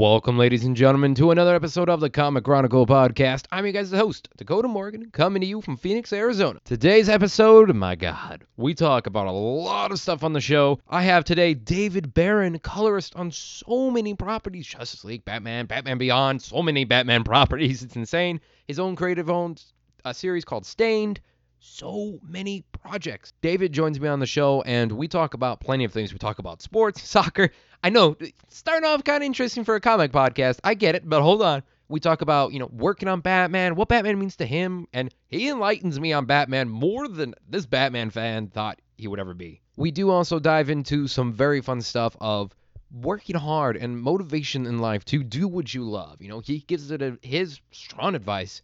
Welcome, ladies and gentlemen, to another episode of the Comic Chronicle podcast. I'm your guys' host, Dakota Morgan, coming to you from Phoenix, Arizona. Today's episode, my God, we talk about a lot of stuff on the show. I have today David Baron, colorist on so many properties Justice League, Batman, Batman Beyond, so many Batman properties. It's insane. His own creative owned a series called Stained. So many projects. David joins me on the show, and we talk about plenty of things. We talk about sports, soccer, I know, starting off kind of interesting for a comic podcast. I get it, but hold on. We talk about, you know, working on Batman, what Batman means to him, and he enlightens me on Batman more than this Batman fan thought he would ever be. We do also dive into some very fun stuff of working hard and motivation in life to do what you love. You know, he gives it a, his strong advice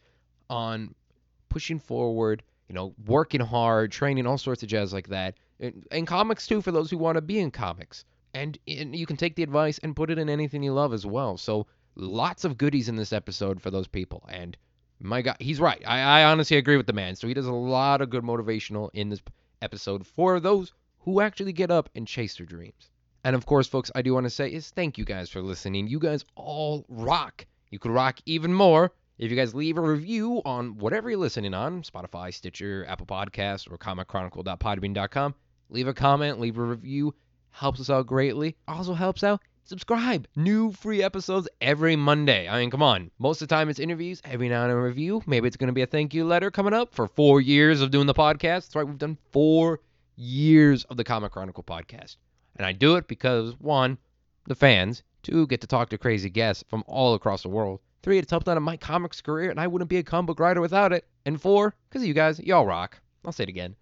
on pushing forward, you know, working hard, training, all sorts of jazz like that. And, comics too, for those who want to be in comics and, and you can take the advice and put it in anything you love as well. So lots of goodies in this episode for those people. And my God, he's right. I, I honestly agree with the man. So he does a lot of good motivational in this episode for those who actually get up and chase their dreams. And of course, folks, I do want to say is thank you guys for listening. You guys all rock. You could rock even more if you guys leave a review on whatever you're listening on Spotify, Stitcher, Apple Podcasts, or ComicChronicle.podbean.com. Leave a comment, leave a review helps us out greatly. Also helps out subscribe. New free episodes every Monday. I mean, come on. Most of the time it's interviews, every now and then a review. Maybe it's going to be a thank you letter coming up for four years of doing the podcast. That's right, we've done four years of the Comic Chronicle podcast. And I do it because, one, the fans, two, get to talk to crazy guests from all across the world. Three, it's helped out in my comics career, and I wouldn't be a comic book writer without it. And four, because of you guys, y'all rock. I'll say it again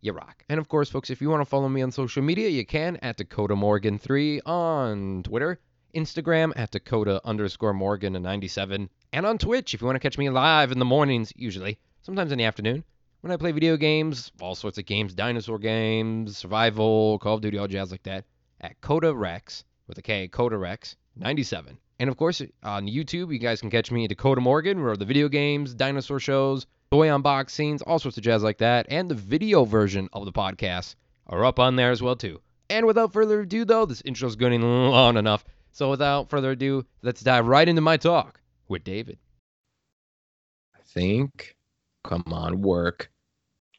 you rock. And of course, folks, if you want to follow me on social media, you can at Dakota Morgan3 on Twitter, Instagram at Dakota underscore Morgan 97, and on Twitch if you want to catch me live in the mornings, usually, sometimes in the afternoon, when I play video games, all sorts of games, dinosaur games, survival, Call of Duty, all jazz like that, at Kotarex with a K, Kotarex 97. And of course, on YouTube, you guys can catch me at Dakota Morgan, where the video games, dinosaur shows, toy unboxings, all sorts of jazz like that, and the video version of the podcast are up on there as well too. And without further ado, though, this intro's going long enough. So without further ado, let's dive right into my talk with David. I think, come on, work.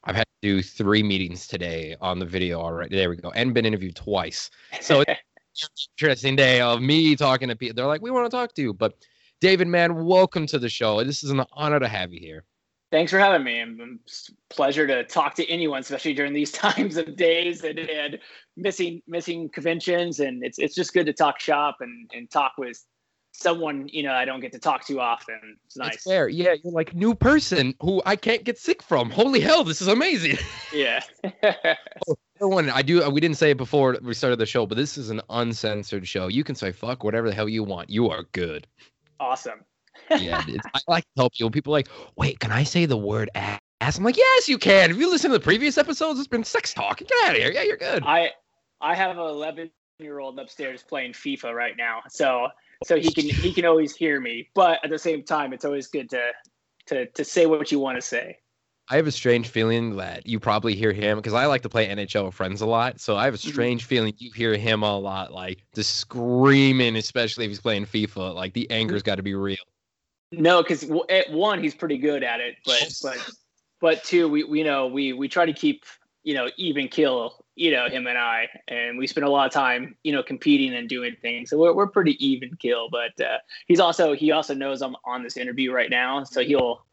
I've had to do three meetings today on the video already. There we go, and been interviewed twice. So interesting day of me talking to people. They're like, "We want to talk to you," but David, man, welcome to the show. This is an honor to have you here. Thanks for having me. It's a pleasure to talk to anyone, especially during these times of days and, and missing missing conventions. And it's it's just good to talk shop and, and talk with someone you know I don't get to talk to often. It's nice. It's fair. Yeah, you're like new person who I can't get sick from. Holy hell, this is amazing. Yeah. one, I do. We didn't say it before we started the show, but this is an uncensored show. You can say fuck whatever the hell you want. You are good. Awesome yeah, I like to help people. People like, wait, can I say the word ass? I'm like, yes, you can. If you listen to the previous episodes, it's been sex talk. Get out of here. Yeah, you're good. I I have an 11 year old upstairs playing FIFA right now, so so he can he can always hear me. But at the same time, it's always good to to to say what you want to say. I have a strange feeling that you probably hear him because I like to play NHL with friends a lot. So I have a mm-hmm. strange mm-hmm. feeling you hear him a lot, like just screaming, especially if he's playing FIFA. Like the anger's got to be real. No, because at one he's pretty good at it, but but but two we, we you know we we try to keep you know even kill you know him and I, and we spend a lot of time you know competing and doing things. So we're we're pretty even kill. But uh, he's also he also knows I'm on this interview right now, so he'll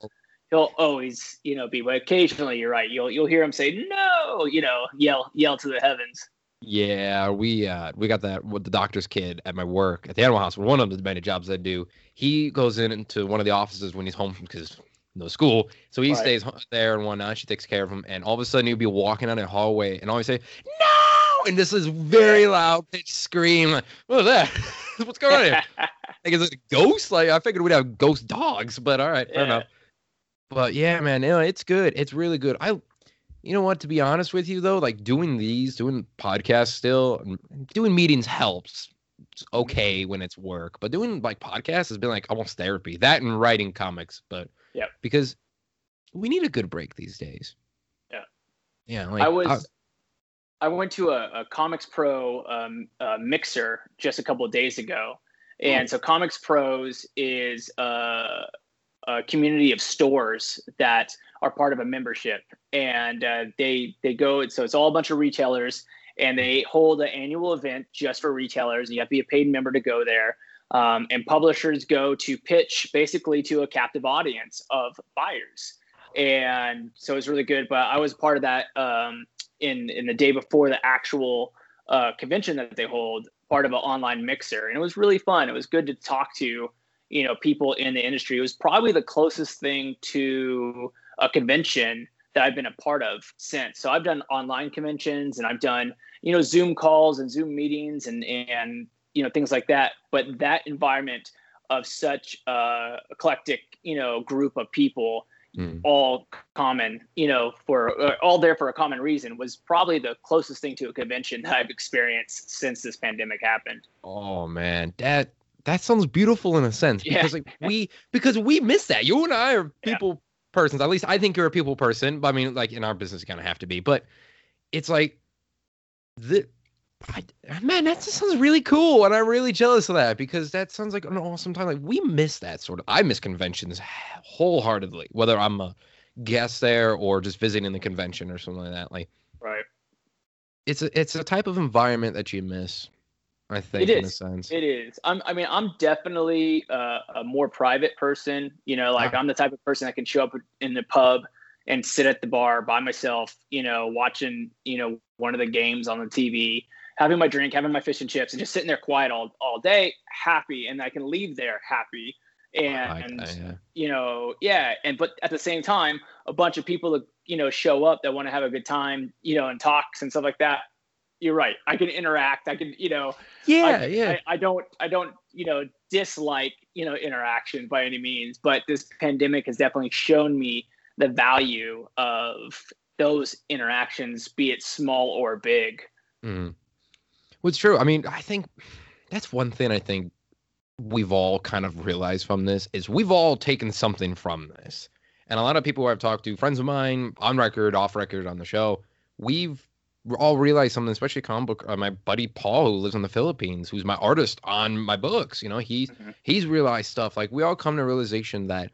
he'll always you know be. But occasionally you're right. You'll you'll hear him say no, you know, yell yell to the heavens. Yeah, we uh we got that with the doctor's kid at my work at the animal hospital. One of the many jobs I do. He goes in into one of the offices when he's home because no school, so he right. stays there and whatnot. She takes care of him, and all of a sudden he'll be walking down a hallway and always say no, and this is very loud pitch scream. Like, what is that? What's going on here? like is it a ghost? Like I figured we'd have ghost dogs, but all right, yeah. Don't know. But yeah, man, you know, it's good. It's really good. I you know what? To be honest with you, though, like doing these, doing podcasts still, doing meetings helps. It's okay when it's work, but doing like podcasts has been like almost therapy. That and writing comics, but yeah, because we need a good break these days. Yeah, yeah. Like, I was, I, I went to a, a Comics Pro um, uh, mixer just a couple of days ago, And so Comics Pros is a, a community of stores that are part of a membership, and uh, they they go. So it's all a bunch of retailers, and they hold an annual event just for retailers. You have to be a paid member to go there. Um, and publishers go to pitch basically to a captive audience of buyers and so it's really good but i was part of that um, in in the day before the actual uh, convention that they hold part of an online mixer and it was really fun it was good to talk to you know people in the industry. It was probably the closest thing to a convention that i've been a part of since. So i've done online conventions and i've done you know zoom calls and zoom meetings and and you know things like that. But that environment of such a eclectic you know group of people mm. all common you know for uh, all there for a common reason was probably the closest thing to a convention that i've experienced since this pandemic happened. Oh man. That that sounds beautiful in a sense because like we because we miss that you and i are people yeah. persons at least i think you're a people person but i mean like in our business you kind of have to be but it's like the I, man, that just sounds really cool, and I'm really jealous of that because that sounds like an awesome time. Like we miss that sort of. I miss conventions wholeheartedly, whether I'm a guest there or just visiting the convention or something like that. Like, right? It's a it's a type of environment that you miss. I think it is. in a sense. It is. I'm. I mean, I'm definitely uh, a more private person. You know, like ah. I'm the type of person that can show up in the pub and sit at the bar by myself. You know, watching you know one of the games on the TV having my drink, having my fish and chips, and just sitting there quiet all all day, happy, and I can leave there happy. And like that, yeah. you know, yeah, and but at the same time, a bunch of people that you know show up that want to have a good time, you know, and talks and stuff like that. You're right. I can interact. I can, you know, yeah, I, yeah. I, I don't, I don't, you know, dislike, you know, interaction by any means. But this pandemic has definitely shown me the value of those interactions, be it small or big. Mm. What's true. I mean, I think that's one thing I think we've all kind of realized from this is we've all taken something from this. And a lot of people who I've talked to, friends of mine, on record, off record, on the show, we've all realize something, especially comic book. Uh, my buddy Paul, who lives in the Philippines, who's my artist on my books. You know, he's mm-hmm. he's realized stuff. Like we all come to realization that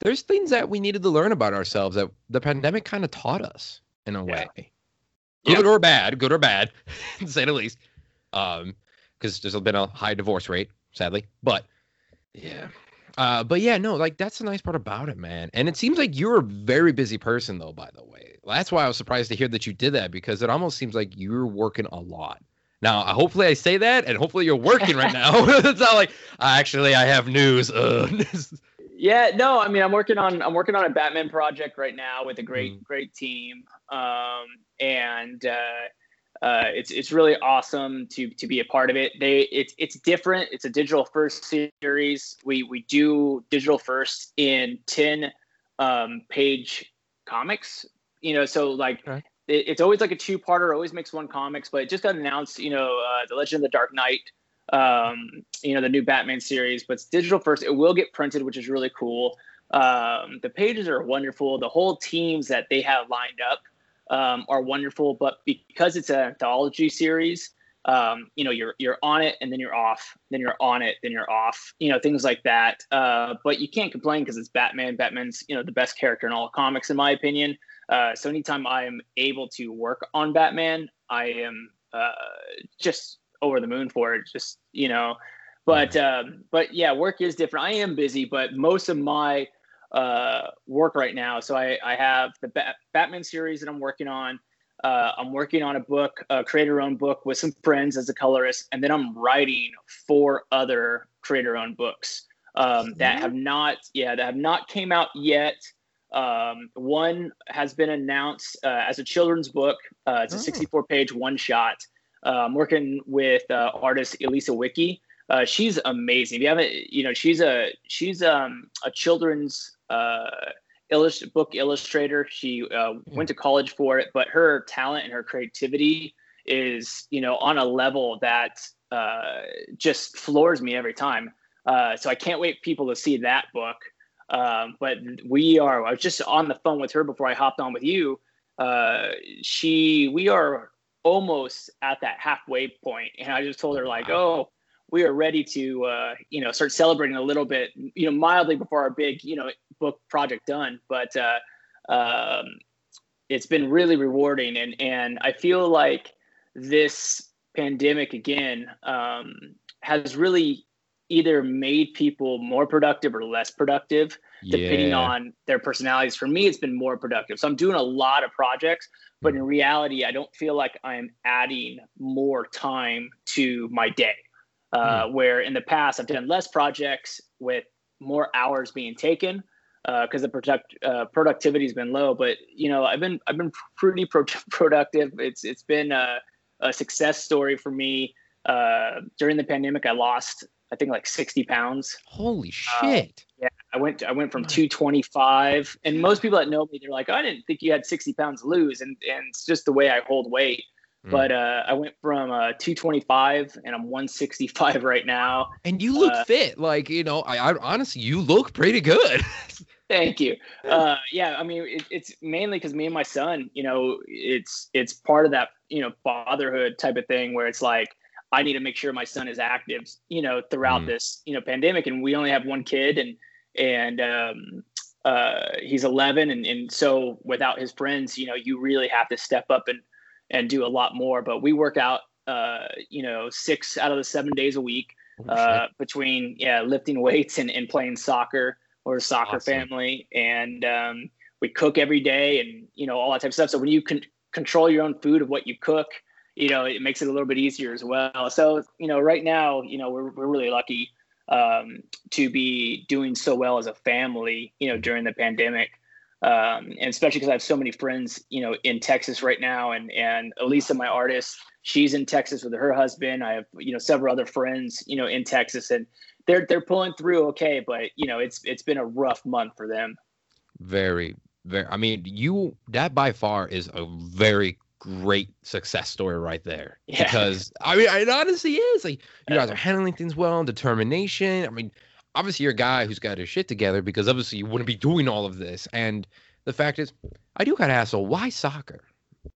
there's things that we needed to learn about ourselves that the pandemic kind of taught us in a yeah. way, good or bad, good or bad, to say the least um, because there's been a high divorce rate, sadly. But yeah, uh, but yeah, no, like that's the nice part about it, man. And it seems like you're a very busy person, though. By the way, that's why I was surprised to hear that you did that because it almost seems like you're working a lot. Now, hopefully, I say that, and hopefully, you're working right now. it's not like actually I have news. yeah, no, I mean, I'm working on I'm working on a Batman project right now with a great mm. great team, um, and uh, uh, it's it's really awesome to to be a part of it. They it's it's different. It's a digital first series. We we do digital first in ten um, page comics. You know, so like okay. it, it's always like a two parter. Always makes one comics, but it just got announced. You know, uh, the Legend of the Dark Knight. Um, you know, the new Batman series, but it's digital first. It will get printed, which is really cool. Um, the pages are wonderful. The whole teams that they have lined up um, are wonderful, but because it's an anthology series, um, you know, you're you're on it and then you're off, then you're on it, then you're off, you know, things like that. Uh, but you can't complain because it's Batman. Batman's you know the best character in all comics, in my opinion. Uh, so anytime I am able to work on Batman, I am uh, just over the moon for it. Just you know, but um, but yeah, work is different. I am busy, but most of my uh, work right now. So I, I have the Bat- Batman series that I'm working on. Uh, I'm working on a book, a creator-owned book with some friends as a colorist, and then I'm writing four other creator-owned books um, that have not, yeah, that have not came out yet. Um, one has been announced uh, as a children's book. Uh, it's a 64-page one-shot. Uh, I'm working with uh, artist Elisa Wiki. Uh, she's amazing. If you haven't, you know, she's a she's um, a children's uh, illust- book illustrator. She uh, hmm. went to college for it, but her talent and her creativity is, you know, on a level that uh, just floors me every time. Uh, so I can't wait for people to see that book. Um, but we are. I was just on the phone with her before I hopped on with you. Uh, she, we are almost at that halfway point, and I just told her like, oh, we are ready to uh, you know start celebrating a little bit, you know, mildly before our big you know book project done. But uh, um, it's been really rewarding, and and I feel like this pandemic again um, has really either made people more productive or less productive depending yeah. on their personalities. For me, it's been more productive. So I'm doing a lot of projects, but in reality, I don't feel like I'm adding more time to my day. Uh, mm. Where in the past, I've done less projects with more hours being taken because uh, the product uh, productivity has been low. But you know, I've been I've been pretty pro- productive. It's it's been a, a success story for me. Uh, during the pandemic, I lost I think like 60 pounds. Holy uh, shit. yeah. I went, I went from 225 and most people that know me, they're like, oh, I didn't think you had 60 pounds to lose. And, and it's just the way I hold weight. Mm. But uh, I went from uh, 225 and I'm 165 right now. And you look uh, fit. Like, you know, I, I honestly, you look pretty good. Thank you. Uh, yeah, I mean, it, it's mainly because me and my son, you know, it's it's part of that, you know, fatherhood type of thing where it's like, I need to make sure my son is active, you know, throughout mm. this, you know, pandemic. And we only have one kid and, and, um, uh, he's 11. And, and so without his friends, you know, you really have to step up and, and do a lot more, but we work out, uh, you know, six out of the seven days a week, uh, between, yeah, lifting weights and, and playing soccer or a soccer awesome. family. And, um, we cook every day and, you know, all that type of stuff. So when you can control your own food of what you cook, you know, it makes it a little bit easier as well. So, you know, right now, you know, we're, we're really lucky um, to be doing so well as a family, you know, during the pandemic. Um, and especially because I have so many friends, you know, in Texas right now, and and Elisa, my artist, she's in Texas with her husband. I have, you know, several other friends, you know, in Texas, and they're they're pulling through okay, but you know, it's it's been a rough month for them. Very, very. I mean, you that by far is a very great success story right there. Yeah. Because I mean, it honestly is like you guys are handling things well, determination. I mean, obviously you're a guy who's got his shit together because obviously you wouldn't be doing all of this. And the fact is, I do gotta ask, so why soccer?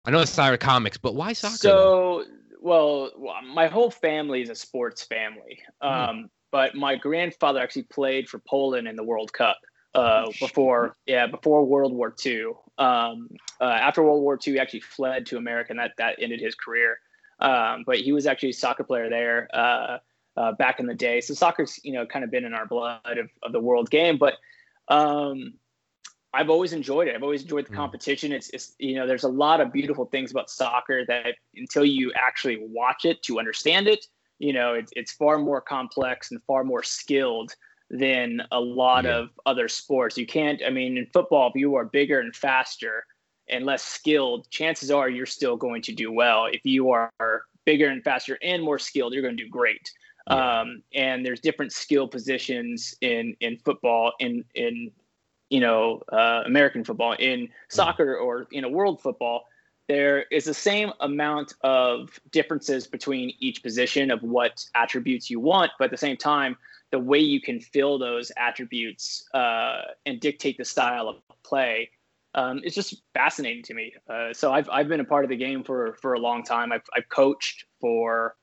I know it's soccer comics, but why soccer? So, well, my whole family is a sports family. Hmm. Um, but my grandfather actually played for Poland in the World Cup uh, before yeah before World War II. Um, uh, after World War II, he actually fled to America, and that that ended his career. Um, but he was actually a soccer player there uh, uh, back in the day. So soccer's you know kind of been in our blood of, of the world game. But um, I've always enjoyed it. I've always enjoyed the hmm. competition. It's, it's you know there's a lot of beautiful things about soccer that until you actually watch it to understand it, you know it's it's far more complex and far more skilled than a lot yeah. of other sports. You can't, I mean, in football, if you are bigger and faster and less skilled, chances are you're still going to do well. If you are bigger and faster and more skilled, you're going to do great. Yeah. Um, and there's different skill positions in in football, in in you know uh, American football, in soccer, or in a world football. There is the same amount of differences between each position of what attributes you want, but at the same time, the way you can fill those attributes uh, and dictate the style of play um, it's just fascinating to me. Uh, so I've I've been a part of the game for for a long time. I've I've coached for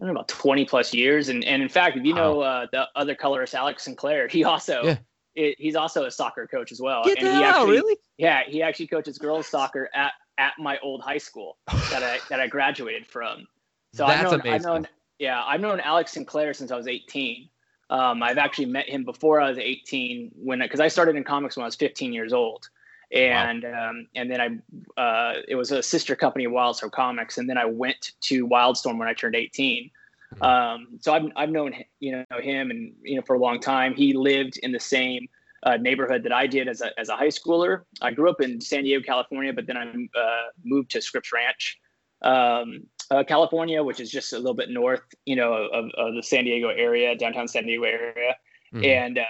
I don't know about twenty plus years, and and in fact, if you know uh, the other colorist Alex Sinclair, he also yeah. it, he's also a soccer coach as well. Get and he actually, really? Yeah, he actually coaches girls soccer at at my old high school that I that I graduated from. So That's I've known, amazing. I've known yeah I've known Alex Sinclair since I was eighteen. Um, I've actually met him before I was 18 when because I started in comics when I was 15 years old, and wow. um, and then I uh, it was a sister company of Wildstorm Comics, and then I went to Wildstorm when I turned 18. Hmm. Um, so I've I've known you know him and you know for a long time. He lived in the same uh, neighborhood that I did as a as a high schooler. I grew up in San Diego, California, but then I uh, moved to Scripps Ranch. Um, uh, California, which is just a little bit north, you know, of, of the San Diego area, downtown San Diego area, mm-hmm. and uh,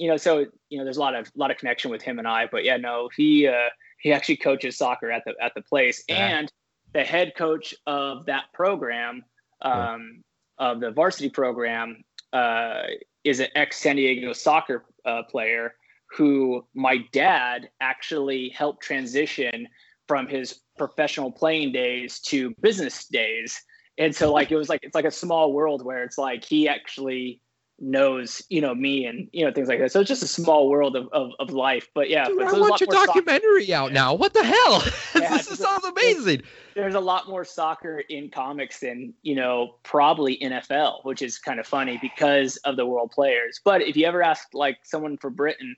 you know, so you know, there's a lot of lot of connection with him and I. But yeah, no, he uh, he actually coaches soccer at the at the place, yeah. and the head coach of that program, um, yeah. of the varsity program, uh, is an ex San Diego soccer uh, player who my dad actually helped transition from his professional playing days to business days and so like it was like it's like a small world where it's like he actually knows you know me and you know things like that so it's just a small world of, of, of life but yeah Dude, but I want your documentary soccer. out now. What the hell? Yeah, this it's a- sounds amazing. there's a lot more soccer in comics than you know probably NFL, which is kind of funny because of the world players. But if you ever ask like someone for Britain,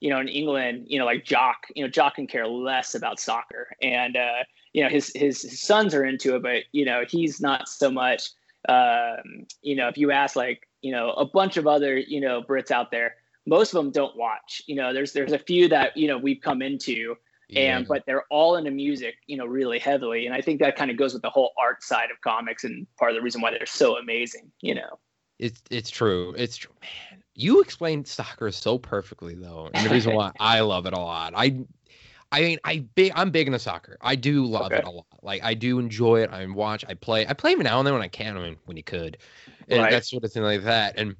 you know, in England, you know, like Jock, you know, Jock can care less about soccer, and uh, you know his, his his sons are into it, but you know he's not so much. Um, you know, if you ask like you know a bunch of other you know Brits out there, most of them don't watch. You know, there's there's a few that you know we've come into and but they're all into music you know really heavily and i think that kind of goes with the whole art side of comics and part of the reason why they're so amazing you know It's it's true. It's true. Man, you explained soccer so perfectly though, and the reason why I love it a lot. I I mean, I big I'm big into soccer. I do love Okay. it a lot. Like I do enjoy it. I watch. I play. I play every now and then when I can. I mean, when you could, and Right. that sort of thing like that. And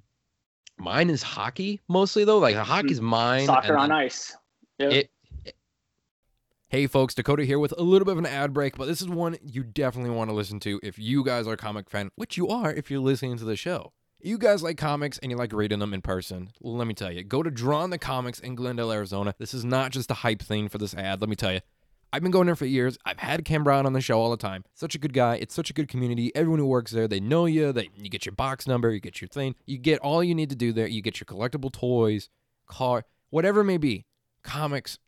mine is hockey mostly though. Like hockey's mine. Hmm. soccer on ice Yep. It Hey folks, Dakota here with a little bit of an ad break, but this is one you definitely want to listen to if you guys are comic fan, which you are if you're listening to the show. You guys like comics and you like reading them in person. Let me tell you, go to Drawn to Comics in Glendale, Arizona. This is not just a hype thing for this ad. Let me tell you, I've been going there for years. I've had Cam Brown on the show all the time. Such a good guy. It's such a good community. Everyone who works there, they know you. They you get your box number, you get your thing, you get all you need to do there. You get your collectible toys, car, whatever it may be. Comics,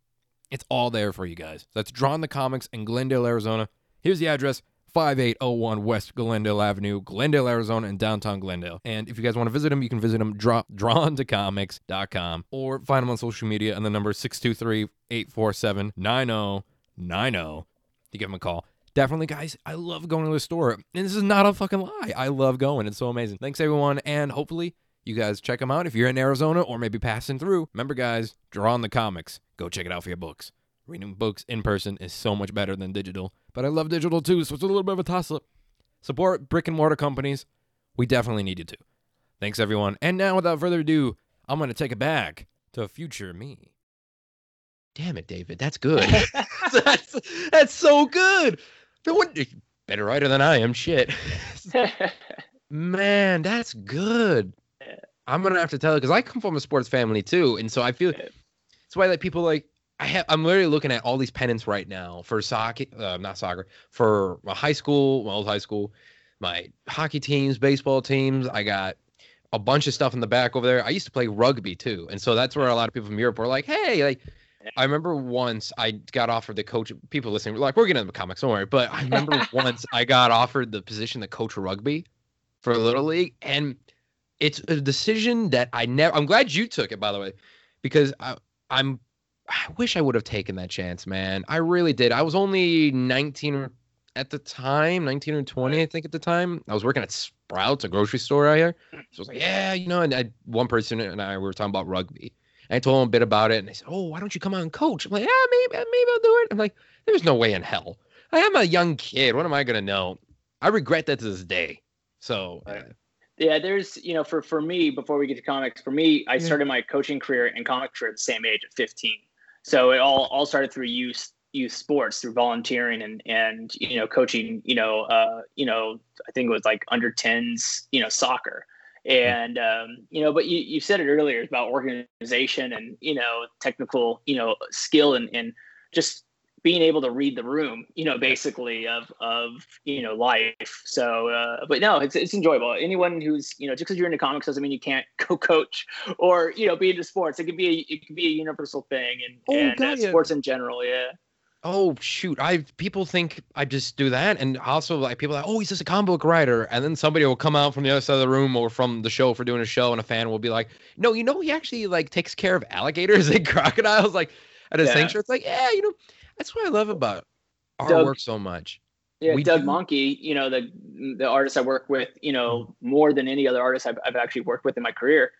it's all there for you guys. That's Drawn to Comics in Glendale, Arizona. Here's the address 5801 West Glendale Avenue, Glendale, Arizona, in downtown Glendale. And if you guys want to visit him, you can visit him draw, drawntocomics.com or find him on social media and the number 623 847 9090 to give him a call. Definitely, guys, I love going to the store. And this is not a fucking lie. I love going. It's so amazing. Thanks, everyone. And hopefully, you guys check them out if you're in Arizona or maybe passing through. Remember, guys, draw on the comics. Go check it out for your books. Reading books in person is so much better than digital, but I love digital too, so it's a little bit of a toss up. Support brick and mortar companies. We definitely need you to. Thanks, everyone. And now, without further ado, I'm going to take it back to future me. damn it, David, that's good. that's that's so good. Better writer than I am. Shit. Man, that's good. I'm gonna have to tell you because I come from a sports family too, and so I feel Yeah. it's why like people like I have. I'm literally looking at all these pennants right now for soccer, uh, not soccer, for my high school, my old high school, my hockey teams, baseball teams. I got a bunch of stuff in the back over there. I used to play rugby too, and so that's where a lot of people from Europe were like, "Hey, like." I remember once I got offered the coach. People listening were like, "We're getting into the comics, don't worry." But I remember once I got offered the position to coach rugby for Little League, and it's a decision that I never. I'm glad you took it, by the way, because I, I'm. I wish I would have taken that chance, man. I really did. I was only 19 at the time, 19 or 20, I think, at the time. I was working at Sprouts, a grocery store out here. Mm. So I was like, yeah, you know, and I, one person and I were talking about rugby. And I told them a bit about it, and they said, "Oh, why don't you come out and coach?" I'm like, "Yeah, maybe, maybe I'll do it." I'm like, "There's no way in hell. I am a young kid. What am I gonna know?" I regret that to this day. So, Right. yeah there's you know for for me before we get to comics for me i Yeah. started my coaching career and comic career at the same age at 15 so it all all started through youth youth sports through volunteering and and you know coaching you know uh you know i think it was like under 10s you know soccer. And um you know but you you said it earlier about organization and you know technical you know skill and and just being able to read the room, you know, basically of of you know life. So, uh, but no, it's it's enjoyable. Anyone who's you know just because you're into comics doesn't mean you can't go coach or you know be into sports. It could be a, it could be a universal thing and Oh, and uh, sports in general. Yeah. oh shoot, I people think I just do that, and also like people are like, "Oh, he's just a comic book writer," and then somebody will come out from the other side of the room or from the show for doing a show, and a fan will be like, "No, you know, he actually like takes care of alligators and crocodiles, like at a Yeah. sanctuary." It's like, yeah, you know, that's what I love about our Doug- work so much. Yeah, We Doug do- Mahnke, you know, the the artist I work with, you know, more than any other artist I've, I've actually worked with in my career.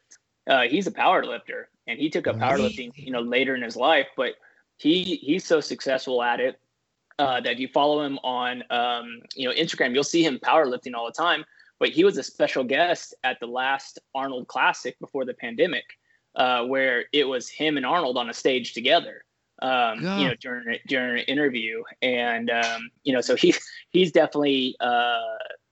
Uh, he's a power lifter and he took up powerlifting, you know, later in his life, but he he's so successful at it uh, that if you follow him on um, you know Instagram, you'll see him powerlifting all the time. But he was a special guest at the last Arnold Classic before the pandemic, uh, where it was him and Arnold on a stage together. Um, God. you know, during during an interview, and um, you know, so he he's definitely uh,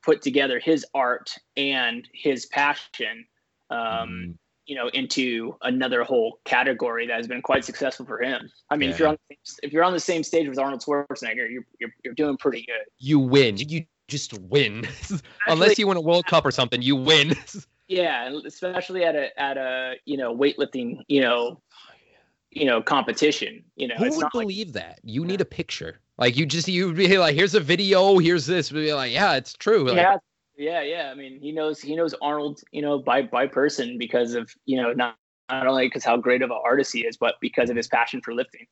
put together his art and his passion um, Mm. you know into another whole category that has been quite successful for him i mean if you're on if you're on the same stage with arnold schwarzenegger you're you're, you're doing pretty good You win. You just win. Unless you win a World Cup or something, you win. yeah especially at a at a you know weightlifting you know you know competition you know Who it's would not like believe that? You need a picture. Like you just you'd be like, here's a video, here's this. Would be like, yeah, it's true. Like, yeah yeah yeah i mean he knows he knows arnold you know by by person because of you know not not only because how great of an artist he is but because of his passion for lifting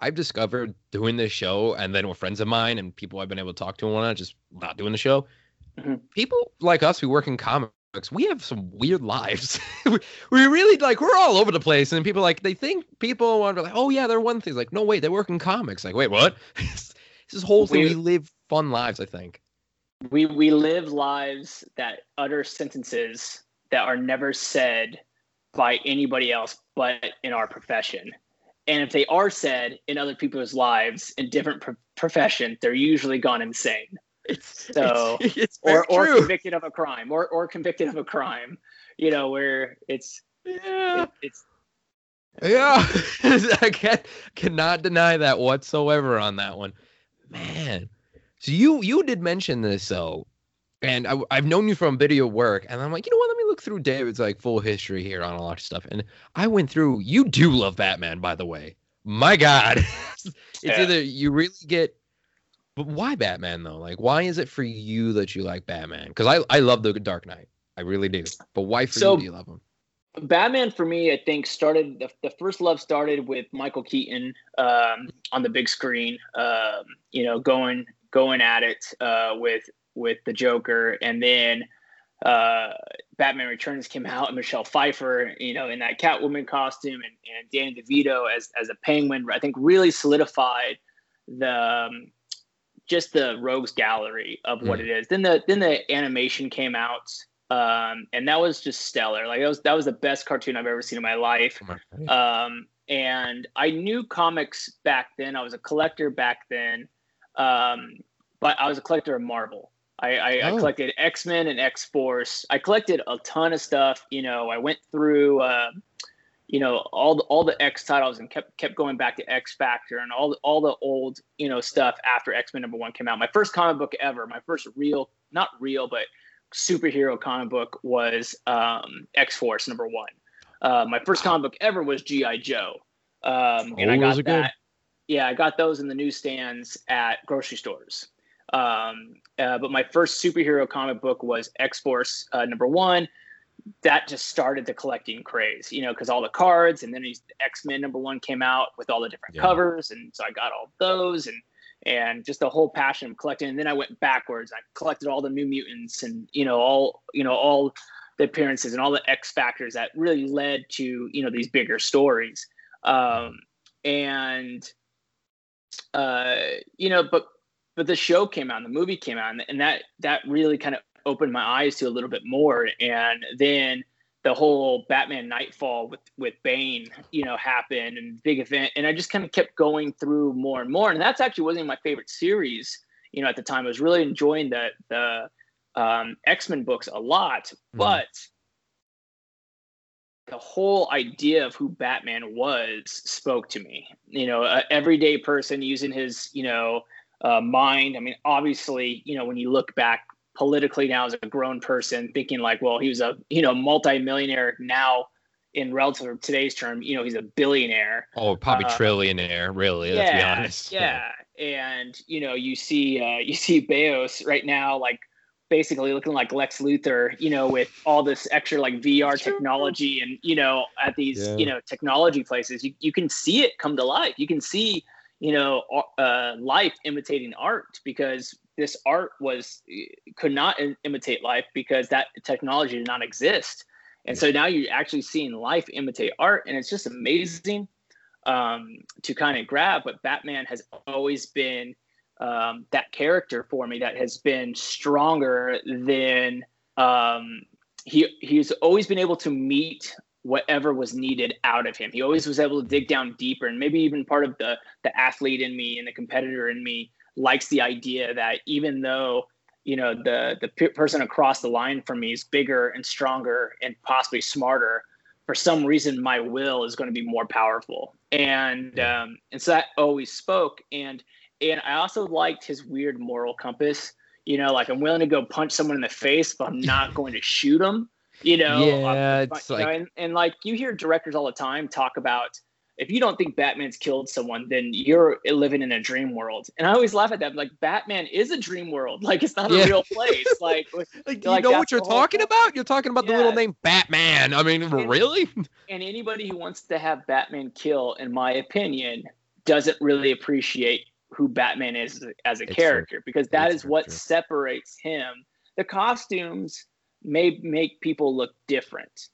I've discovered doing this show and then with friends of mine and people I've been able to talk to and whatnot, just not doing the show. Mhm. People like us who work in comics, we have some weird lives. we really like we're all over the place, and people like they think people are like, oh yeah, they're one thing. It's like, no wait, they work in comics. Like, wait, what? this whole thing. We- We live fun lives. I think. we we live lives that utter sentences that are never said by anybody else but in our profession and if they are said in other people's lives in different pro- profession they're usually gone insane It's So- it's, it's or, or true. convicted of a crime or, or convicted of a crime you know where it's yeah. it, it's Yeah, I can't cannot deny that whatsoever on that one, man. So you you did mention this though, and I, I've known you from video work, and I'm like, you know what? Let me look through David's like full history here on a lot of stuff, and I went through. You do love Batman, by the way. My God, it's Yeah. either you really get, but why Batman though? Like, why is it for you that you like Batman? Because I I love the Dark Knight, I really do. But why for So- you do you love him? Batman for me, I think started the, the first love started with Michael Keaton um, on the big screen. Um, you know, going going at it uh, with with the Joker, and then uh, Batman Returns came out, and Michelle Pfeiffer, you know, in that Catwoman costume, and, and Danny DeVito as as a Penguin. I think really solidified the um, just the rogues gallery of what Mm. it is. Then the then the animation came out um, and that was just stellar. Like that was that was the best cartoon I've ever seen in my life. Um, and I knew comics back then. I was a collector back then, um, but I was a collector of Marvel. I, I, I Oh. collected X Men and X Force. I collected a ton of stuff. You know, I went through, uh, you know, all the all the X titles and kept kept going back to X Factor and all the, all the old you know stuff after X Men number one came out. My first comic book ever, my first real, not real, but superhero comic book was um, X Force number one. Uh, my first comic book ever was GI Joe, um, and Oh, I got are good. that. Yeah, I got those in the newsstands at grocery stores. Um, uh, but my first superhero comic book was X Force uh, number one. That just started the collecting craze, you know, because all the cards, and then X Men number one came out with all the different Yeah. covers, and so I got all those, and and just the whole passion of collecting. And then I went backwards. I collected all the New Mutants, and you know, all you know, all the appearances and all the X factors that really led to you know these bigger stories. Um, and uh, you know, but but the show came out, and the movie came out, and, and that that really kind of opened my eyes to a little bit more. And then the whole Batman Nightfall with with Bane, you know, happened and big event, and I just kind of kept going through more and more. And that's actually wasn't my favorite series, you know, at the time. I was really enjoying the the um, X Men books a lot, but the whole idea of who Batman was spoke to me. You know, a everyday person using his, you know, uh, mind. I mean, obviously, you know, when you look back politically now as a grown person, thinking like, well, he was a, you know, multimillionaire now in relative today's term, you know, he's a billionaire. Oh, probably Uh, trillionaire, really. Let's be honest. Yeah, and you know, you see, uh, you see Bezos right now, like basically looking like Lex Luthor, you know, with all this extra like VR technology, and you know, at these Yeah. you know technology places, you you can see it come to life. You can see, you know, uh, life imitating art because this art was could not im- imitate life because that technology did not exist. And so now you're actually seeing life imitate art, and it's just amazing um, to kind of grab. But Batman has always been um, that character for me that has been stronger than um, he. He's always been able to meet whatever was needed out of him. He always was able to dig down deeper, and maybe even part of the the athlete in me and the competitor in me likes the idea that even though you know the the p- person across the line from me is bigger and stronger and possibly smarter for some reason my will is going to be more powerful. And um and so that always spoke. And and i also liked his weird moral compass. You know like i'm willing to go punch someone in the face but i'm not going to shoot them you know Yeah, Um, it's you know, and, and like you hear directors all the time talk about if you don't think Batman's killed someone, then you're living in a dream world. And I always laugh at that. Like Batman is a dream world. Like it's not Yeah. a real place. Like Like, do Like, you know what you're talking point. about? You're talking about the little name Batman. I mean, And- really? and anybody who wants to have Batman kill, in my opinion, doesn't really appreciate who Batman is as a, It's true. character because that It's is what true. separates him. The costumes may make people look different,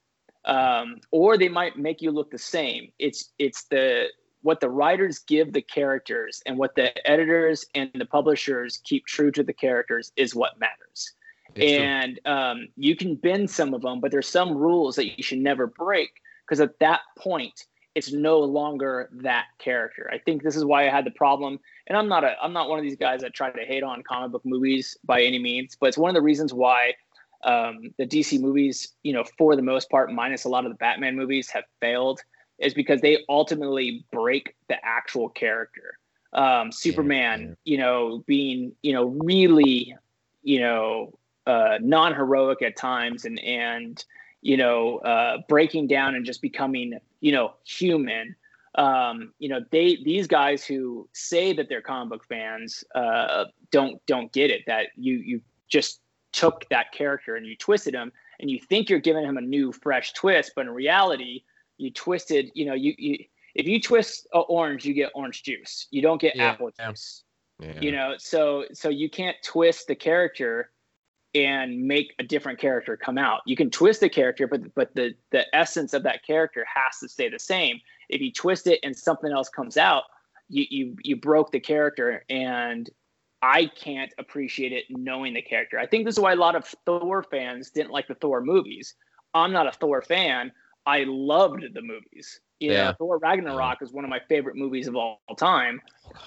um, or they might make you look the same. It's it's the what the writers give the characters and what the editors and the publishers keep true to the characters is what matters It's and um, you can bend some of them, but there's some rules that you should never break because at that point, it's no longer that character. I think this is why I had the problem, and I'm not a I'm not one of these guys that try to hate on comic book movies by any means, but it's one of the reasons why um, the DC movies, you know, for the most part, minus a lot of the Batman movies, have failed, is because they ultimately break the actual character. Um, Superman, yeah. you know, being you know really, you know, uh, non-heroic at times and and you know uh, breaking down and just becoming you know human um, you know they these guys who say that they're comic book fans uh, don't don't get it that you you just took that character and you twisted him and you think you're giving him a new fresh twist but in reality you twisted you know you, you if you twist a orange you get orange juice you don't get Yeah. apple juice Yeah. you know so so you can't twist the character and make a different character come out you can twist the character but but the the essence of that character has to stay the same if you twist it and something else comes out you you you broke the character and i can't appreciate it knowing the character i think this is why a lot of thor fans didn't like the thor movies i'm not a thor fan i loved the movies you Yeah. know thor ragnarok is one of my favorite movies of all time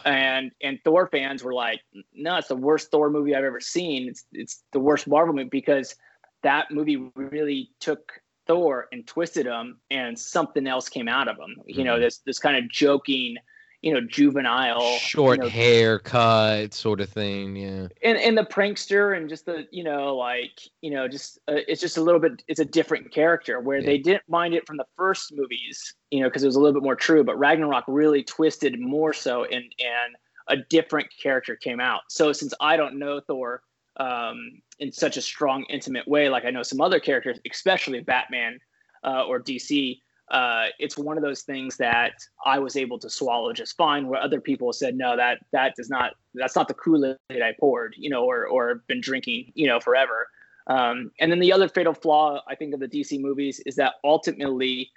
and and Thor fans were like, "No, it's the worst Thor movie I've ever seen. It's it's the worst Marvel movie because that movie really took Thor and twisted him, and something else came out of him. You know, Mhm. this this kind of joking, you know, juvenile, Short you know, haircut sort of thing. Yeah. and and the prankster and just the you know like you know just uh, it's just a little bit it's a different character where Yeah. they didn't mind it from the first movies you know because it was a little bit more true but ragnarok really twisted more so and and a different character came out so since i don't know thor um in such a strong intimate way like i know some other characters especially batman uh, or dc uh, it's one of those things that I was able to swallow just fine. Where other people said, no, that that does not that's not the Kool Aid I poured, you know, or or been drinking, you know, forever. Um, and then the other fatal flaw I think of the DC movies is that ultimately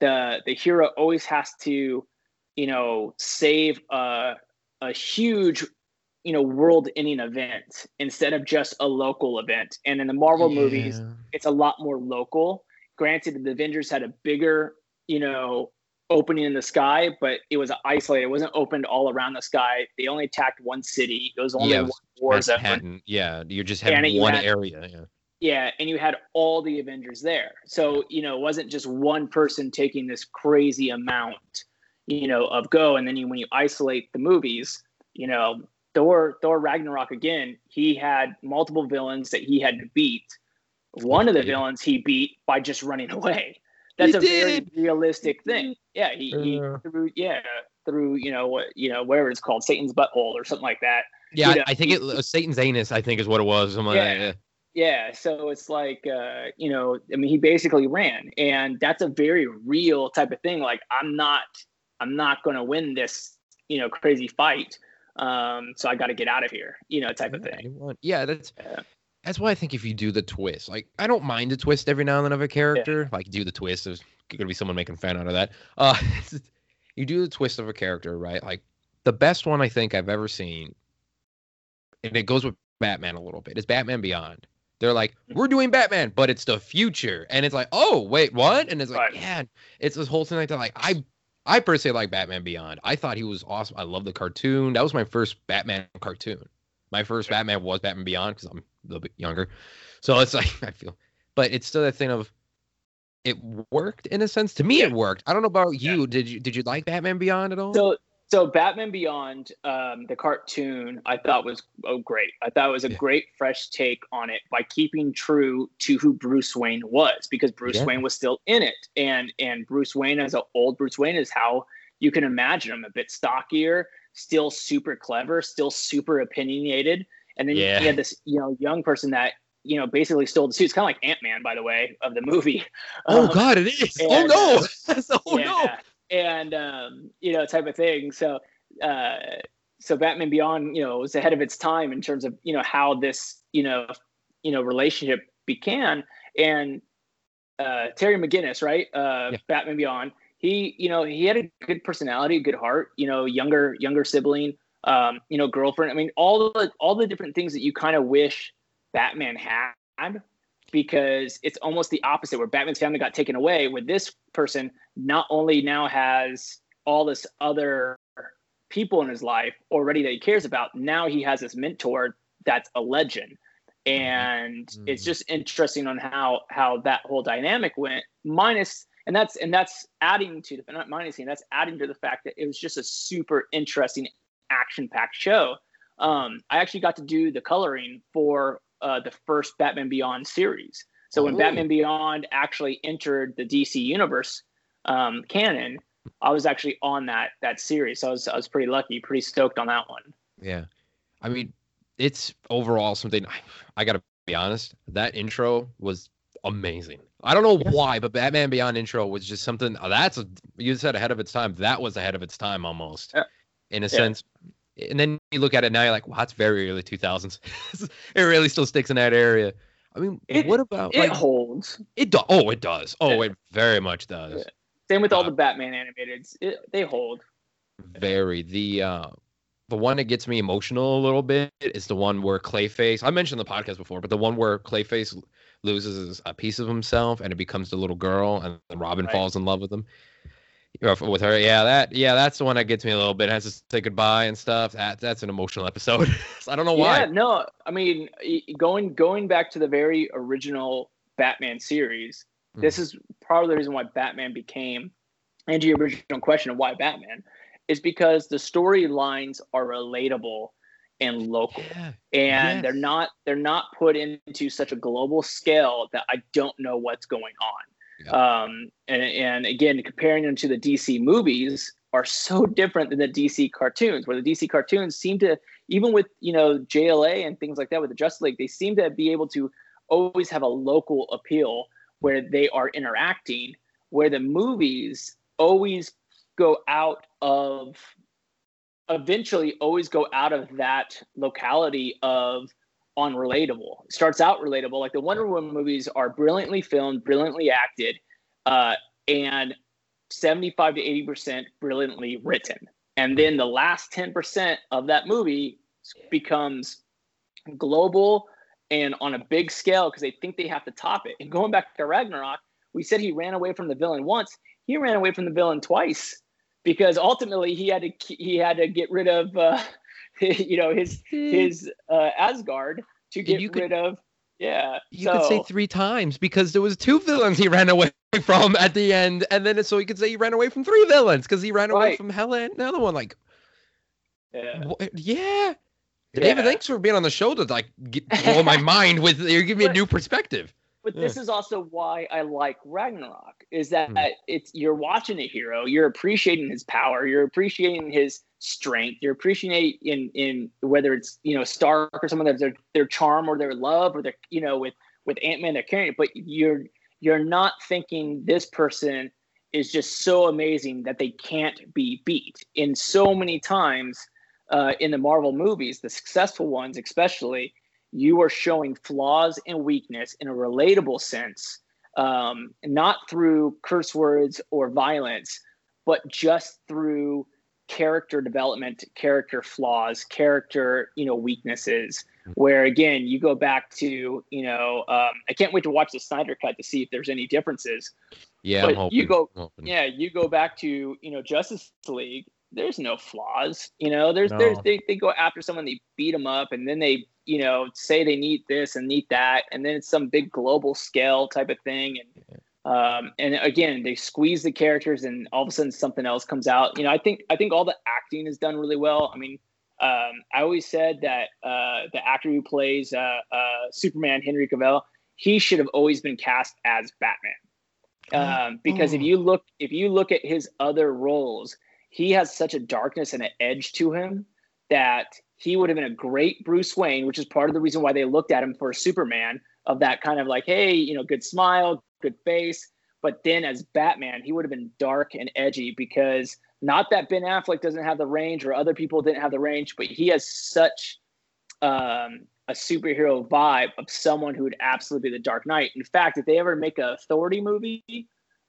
the the hero always has to, you know, save a a huge you know world-ending event instead of just a local event. And in the Marvel movies, it's a lot more local. Granted, the Avengers had a bigger, you know, opening in the sky, but it was isolated. It wasn't opened all around the sky. They only attacked one city. It was only Yeah, one war zone. Yeah. you're just And you one had- area. Yeah. Yeah, and you had all the Avengers there. So, you know, it wasn't just one person taking this crazy amount, you know, of go. And then you, when you isolate the movies, you know, Thor, Thor Ragnarok again, he had multiple villains that he had to beat. One of the villains he beat by just running away. That's He a very realistic thing. Yeah, he, he Yeah. through yeah through you know what you know whatever it's called Satan's butthole or something like that. Yeah. know, I, I think it uh, Satan's anus. I think is what it was. Something like that, Yeah. yeah. Yeah, so it's like uh, you know, I mean, he basically ran, and that's a very real type of thing. Like, I'm not, I'm not going to win this, you know, crazy fight. Um, so I got to get out of here, you know, type of thing. Yeah, that's Yeah. That's why I think if you do the twist, like I don't mind a twist every now and then of a character. Like do the twist, there's gonna be someone making fan out of that. Uh, you do the twist of a character, right? Like the best one I think I've ever seen, and it goes with Batman a little bit. Is Batman Beyond? They're like, Mm-hmm. we're doing Batman, but it's the future, and it's like, oh wait, what? And it's like, Right. yeah, it's this whole thing like that. Like I, I personally like Batman Beyond. I thought he was awesome. I love the cartoon. That was my first Batman cartoon. My first Batman was Batman Beyond because I'm a little bit younger, so it's like I feel, but it's still that thing of it worked in a sense. To me, it worked. I don't know about you. Did you did you like Batman Beyond at all? So so Batman Beyond, um, the cartoon, I thought was oh great. I thought it was a Yeah. great fresh take on it by keeping true to who Bruce Wayne was, because Bruce Yeah. Wayne was still in it, and and Bruce Wayne as an old Bruce Wayne is how you can imagine him, a bit stockier, still super clever, still super opinionated, and then Yeah. you had this you know young person that you know basically stole the suit. It's kind of like Ant Man, by the way, of the movie. oh Um, God, it is. oh and, no. uh, oh no. and um, you know, type of thing. So, uh, so Batman Beyond, you know, was ahead of its time in terms of you know how this you know you know relationship began. And uh, Terry McGinnis, right? Uh, Yeah. Batman Beyond. He, you know, he had a good personality, a good heart. You know, younger younger sibling. Um, you know, girlfriend. I mean, all the all the different things that you kind of wish Batman had because it's almost the opposite where Batman's family got taken away with this person not only now has all this other people in his life already that he cares about now he has this mentor that's a legend and it's Mhm. just interesting on how how that whole dynamic went minus and that's and that's adding to the not minusing that's adding to the fact that it was just a super interesting action packed show um i actually got to do the coloring for uh, the first Batman Beyond series. So when Oh. Batman Beyond actually entered the DC universe um, canon, I was actually on that that series. So I was I was pretty lucky, pretty stoked on that one. Yeah. I mean, it's overall something I, I got to be honest, that intro was amazing. I don't know why, but Batman Beyond intro was just something that's you said ahead of its time. That was ahead of its time almost. In a Yeah. sense. And then you look at it now you're like, "Wow, that's very early 2000s." it really still sticks in that area. I mean, It- what about It like holds. it do- oh, it does. Oh, Yeah. it very much does. Yeah. Same with all Uh, the Batman animateds. It, they hold. very the uh the one that gets me emotional a little bit is the one where Clayface. I mentioned the podcast before, but the one where Clayface loses a piece of himself and it becomes the little girl, and Robin Right. falls in love with him. With her, yeah, that yeah, that's the one that gets me a little bit. Has to say goodbye and stuff. That that's an emotional episode. I don't know why. Yeah, no, I mean going going back to the very original Batman series, hmm. this is part of the reason why Batman became, and to your original question of why Batman, is because the storylines are relatable and local, Yeah, and Yes. they're not they're not put into such a global scale that I don't know what's going on. Um, and and again, comparing them to the DC movies are so different than the DC cartoons, where the DC cartoons seem to even with you know JLA and things like that with the Justice League, they seem to be able to always have a local appeal where they are interacting. Where the movies always go out of, eventually, always go out of that locality of unrelatable. It starts out relatable, like the Wonder Woman movies are brilliantly filmed, brilliantly acted, uh, and 75 to 80 percent brilliantly written. And then the last 10 percent of that movie becomes global and on a big scale because they think they have to top it. And going back to ragnarok we said he ran away from the villain once. He ran away from the villain twice because ultimately he had to he had to get rid of uh, you know his his uh, asgard to get you could- rid of yeah You could say three times because there was two villains he ran away from at the end, and then so you could say he ran away from three villains because he ran away Right. from Hela and another one. Like, yeah. yeah. David, Yeah. thanks for being on the show to like get, blow my mind with. you're giving me a new perspective. But this is also why I like Ragnarok is that Hmm. it's you're watching a hero, you're appreciating his power, you're appreciating his strength, you're appreciating in in whether it's you know Stark or someone that's their their charm or their love or their you know with with Ant Man they're carrying it, but you're you're not thinking this person is just so amazing that they can't be beat. In so many times uh, in the Marvel movies, the successful ones especially, you are showing flaws and weakness in a relatable sense, um, not through curse words or violence, but just through character development, character flaws, character you know weaknesses. Where again, you go back to you know, um, I can't wait to watch the Snyder cut to see if there's any differences. Yeah, hoping. you go-. Yeah, you go back to you know Justice League, there's no flaws. You know, there's No. there's they, they go after someone, they beat them up, and then they you know say they need this and need that, and then it's some big global scale type of thing, and um, and again they squeeze the characters, and all of a sudden something else comes out. You know, I think I think all the acting is done really well. I mean. Um, I always said that uh, the actor who plays uh, uh, Superman, Henry Cavill, he should have always been cast as Batman. Um, because if Oh. you look if you look at his other roles, he has such a darkness and an edge to him that he would have been a great Bruce Wayne, which is part of the reason why they looked at him for Superman of that kind of like, hey, you know, good smile, good face. But then as Batman, he would have been dark and edgy because not that Ben Affleck doesn't have the range or other people didn't have the range, but he has such um, a superhero vibe of someone who would absolutely be the Dark Knight. In fact, if they ever make a Authority movie,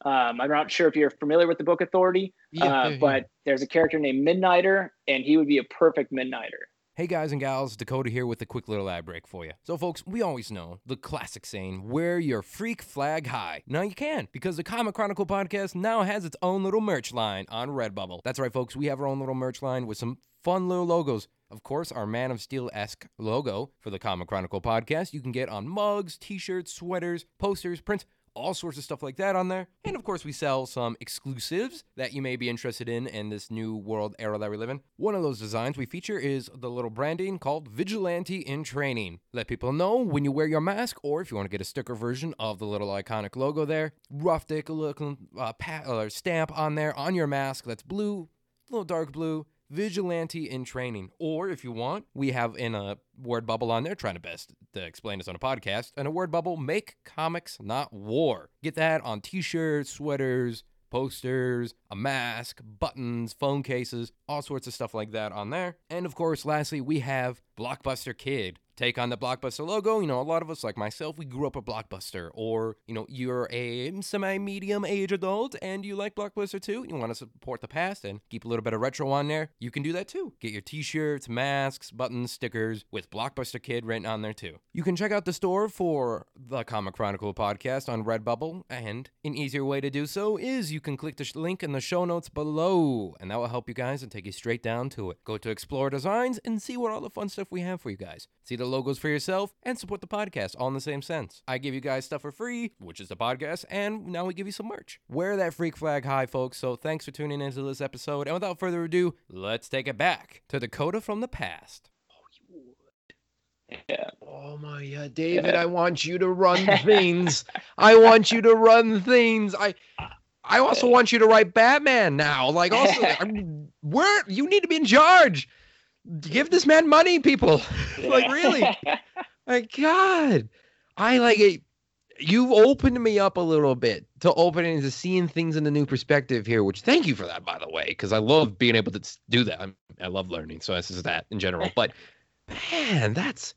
um, I'm not sure if you're familiar with the book Authority, Yeah, uh, yeah, yeah. but there's a character named Midnighter, and he would be a perfect Midnighter. Hey guys and gals, Dakota here with a quick little ad break for you. So, folks, we always know the classic saying, wear your freak flag high. Now you can, because the Comic Chronicle podcast now has its own little merch line on Redbubble. That's right, folks, we have our own little merch line with some fun little logos. Of course, our Man of Steel esque logo for the Comic Chronicle podcast you can get on mugs, t shirts, sweaters, posters, prints all sorts of stuff like that on there. And of course, we sell some exclusives that you may be interested in in this new world era that we live in. One of those designs we feature is the little branding called Vigilante in Training. Let people know when you wear your mask, or if you want to get a sticker version of the little iconic logo there, rough dick looking uh, pat, stamp on there on your mask that's blue, a little dark blue. Vigilante in training, or if you want, we have in a word bubble on there trying to best to explain this on a podcast. And a word bubble: make comics, not war. Get that on T-shirts, sweaters, posters, a mask, buttons, phone cases, all sorts of stuff like that on there. And of course, lastly, we have Blockbuster Kid. Take on the Blockbuster logo. You know, a lot of us, like myself, we grew up a Blockbuster, or you know, you're a semi-medium age adult and you like Blockbuster too. You want to support the past and keep a little bit of retro on there. You can do that too. Get your T-shirts, masks, buttons, stickers with Blockbuster Kid written on there too. You can check out the store for the Comic Chronicle podcast on Redbubble, and an easier way to do so is you can click the sh- link in the show notes below, and that will help you guys and take you straight down to it. Go to Explore Designs and see what all the fun stuff we have for you guys. See the logos for yourself and support the podcast all in the same sense. I give you guys stuff for free, which is the podcast, and now we give you some merch. Wear that freak flag high, folks. So thanks for tuning into this episode. And without further ado, let's take it back to Dakota from the past. Oh, yeah. Oh my God, David! I want you to run things. I want you to run things. I, I also want you to write Batman now. Like, also, I'm, where you need to be in charge. Give this man money, people. like, really? My God, I like it. You opened me up a little bit to opening to seeing things in a new perspective here. Which thank you for that, by the way, because I love being able to do that. I'm, I love learning, so this is that in general. But man, that's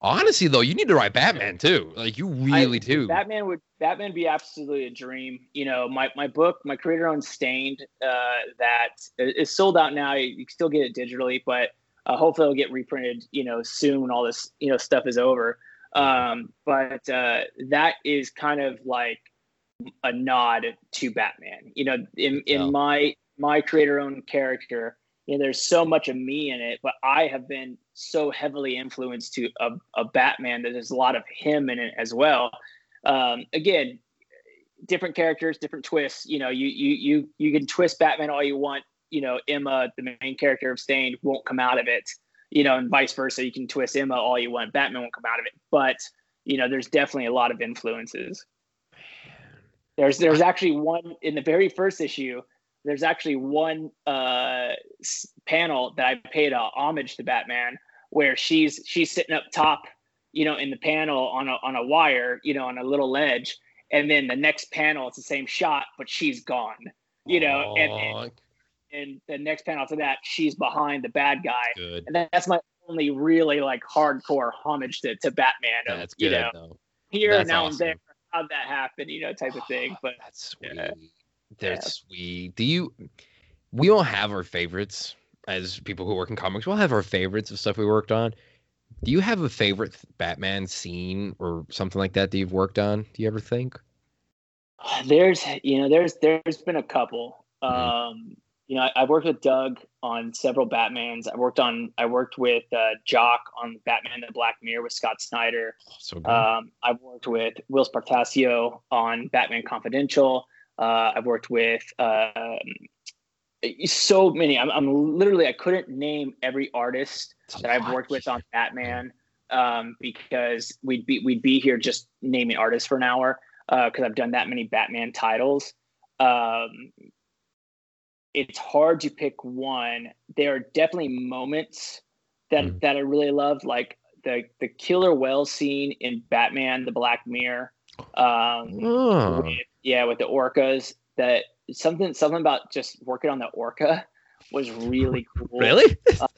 honestly though, you need to write Batman too. Like you really I- do. Batman would Batman be absolutely a dream. You know, my, my book, my creator owned Stained, uh, that is sold out now. You can still get it digitally, but uh, hopefully it'll get reprinted. You know, soon when all this you know stuff is over. Um, but uh, that is kind of like a nod to Batman. You know, in in Yeah. my my creator owned character, you know, there's so much of me in it, but I have been so heavily influenced to a, a Batman that there's a lot of him in it as well. Um, again, different characters, different twists. You know, you you you you can twist Batman all you want. You know, Emma, the main character of Stained, won't come out of it. You know, and vice versa. You can twist Emma all you want. Batman won't come out of it. But you know, there's definitely a lot of influences. There's there's actually one in the very first issue. There's actually one uh, panel that I paid a homage to Batman, where she's she's sitting up top, you know, in the panel on a on a wire, you know, on a little ledge, and then the next panel it's the same shot, but she's gone, you know, and, and Aw, and the next panel to that she's behind the bad guy, good. and that's my only really like hardcore homage to, to Batman. Of, That's you good know, though. here That's now awesome. and there, how'd that happen, you know, type of thing. But That's sweet. Yeah. That's sweet. Do you? We all have our favorites as people who work in comics. We all have our favorites of stuff we worked on. Do you have a favorite Batman scene or something like that that you've worked on? Do you ever think? there's you know there's there's been a couple Mhm. um you know, I, have worked with Doug on several Batmans. I worked on, I worked with uh, Jock on Batman: The Black Mirror with Scott Snyder. So good. Um, I've worked with Whilce Portacio on Batman Confidential. Uh, I've worked with um, so many. I'm, I'm, literally I couldn't name every artist that I've worked with on Batman um, because we'd be we'd be here just naming artists for an hour because uh, I've done that many Batman titles. Um, it's hard to pick one. There are definitely moments that mm. that I really love, like the the killer whale scene in Batman: The Black Mirror. Um, oh. with, yeah, with the orcas. That something something about just working on the orca was really cool. Really?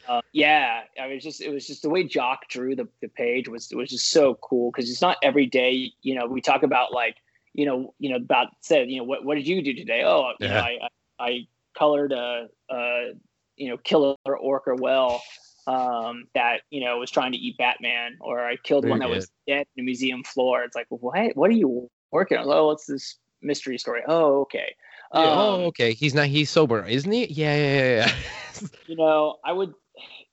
uh, yeah, I mean, just it was just the way Jock drew the, the page was was just so cool because it's not every day. You know, we talk about like you know you know about said you know what what did you do today? Oh, you yeah. know, I, I I colored a, a you know killer orca well um, that you know was trying to eat Batman, or I killed Very one that good. was dead in a museum floor. It's like, what? What are you working on? Oh, it's this mystery story. Oh, okay. Yeah, oh, um, oh, okay. He's not. He's sober, isn't he? Yeah, yeah, yeah. yeah. you know, I would.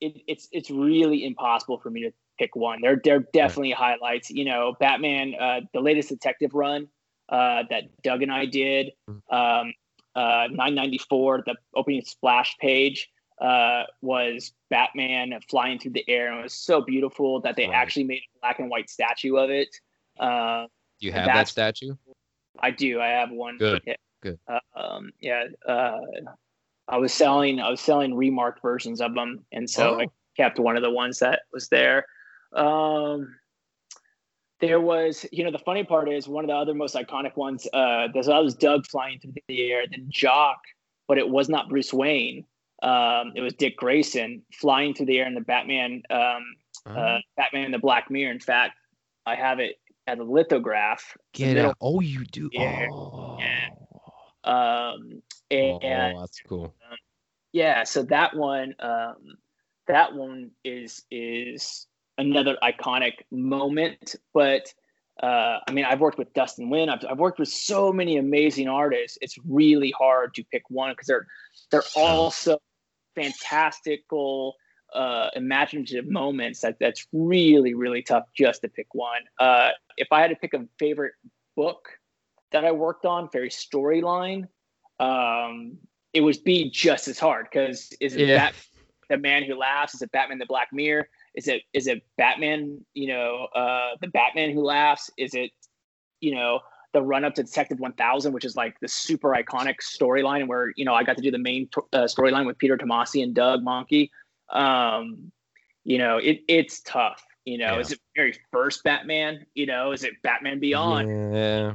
It, it's it's really impossible for me to pick one. There there are definitely right. highlights. You know, Batman, uh, the latest detective run uh, that Doug and I did. Mm. Um, uh, 994, the opening splash page uh, was Batman flying through the air, and it was so beautiful that they right. actually made a black and white statue of it. Uh, you have that statue? I do. I have one. Good. Good. Uh, um, yeah. Uh, I was selling. I was selling remarked versions of them, and so oh. I kept one of the ones that was there. Um, there was, you know, the funny part is one of the other most iconic ones. Uh, there's that was Doug flying through the air, then Jock, but it was not Bruce Wayne. Um, it was Dick Grayson flying through the air in the Batman, um, uh, uh, Batman the Black Mirror. In fact, I have it as a lithograph. Get out! Oh, you do. Yeah. Oh. yeah. Um, and, oh, that's cool. Um, yeah. So that one, um, that one is is another iconic moment. But uh, I mean, I've worked with Dustin Nguyen. I've, I've worked with so many amazing artists. It's really hard to pick one because they're they're all so fantastical, uh, imaginative moments that that's really really tough just to pick one. Uh, if I had to pick a favorite book that I worked on, very storyline, um, it would be just as hard because is it yeah. the Man Who Laughs? Is it Batman the Black Mirror? Is it is it Batman? You know, uh, the Batman who laughs. Is it you know the run up to Detective 1000, which is like the super iconic storyline where you know I got to do the main uh, storyline with Peter Tomasi and Doug Mahnke. Um, you know, it it's tough. You know, yeah. is it very first Batman? You know, is it Batman Beyond? Yeah.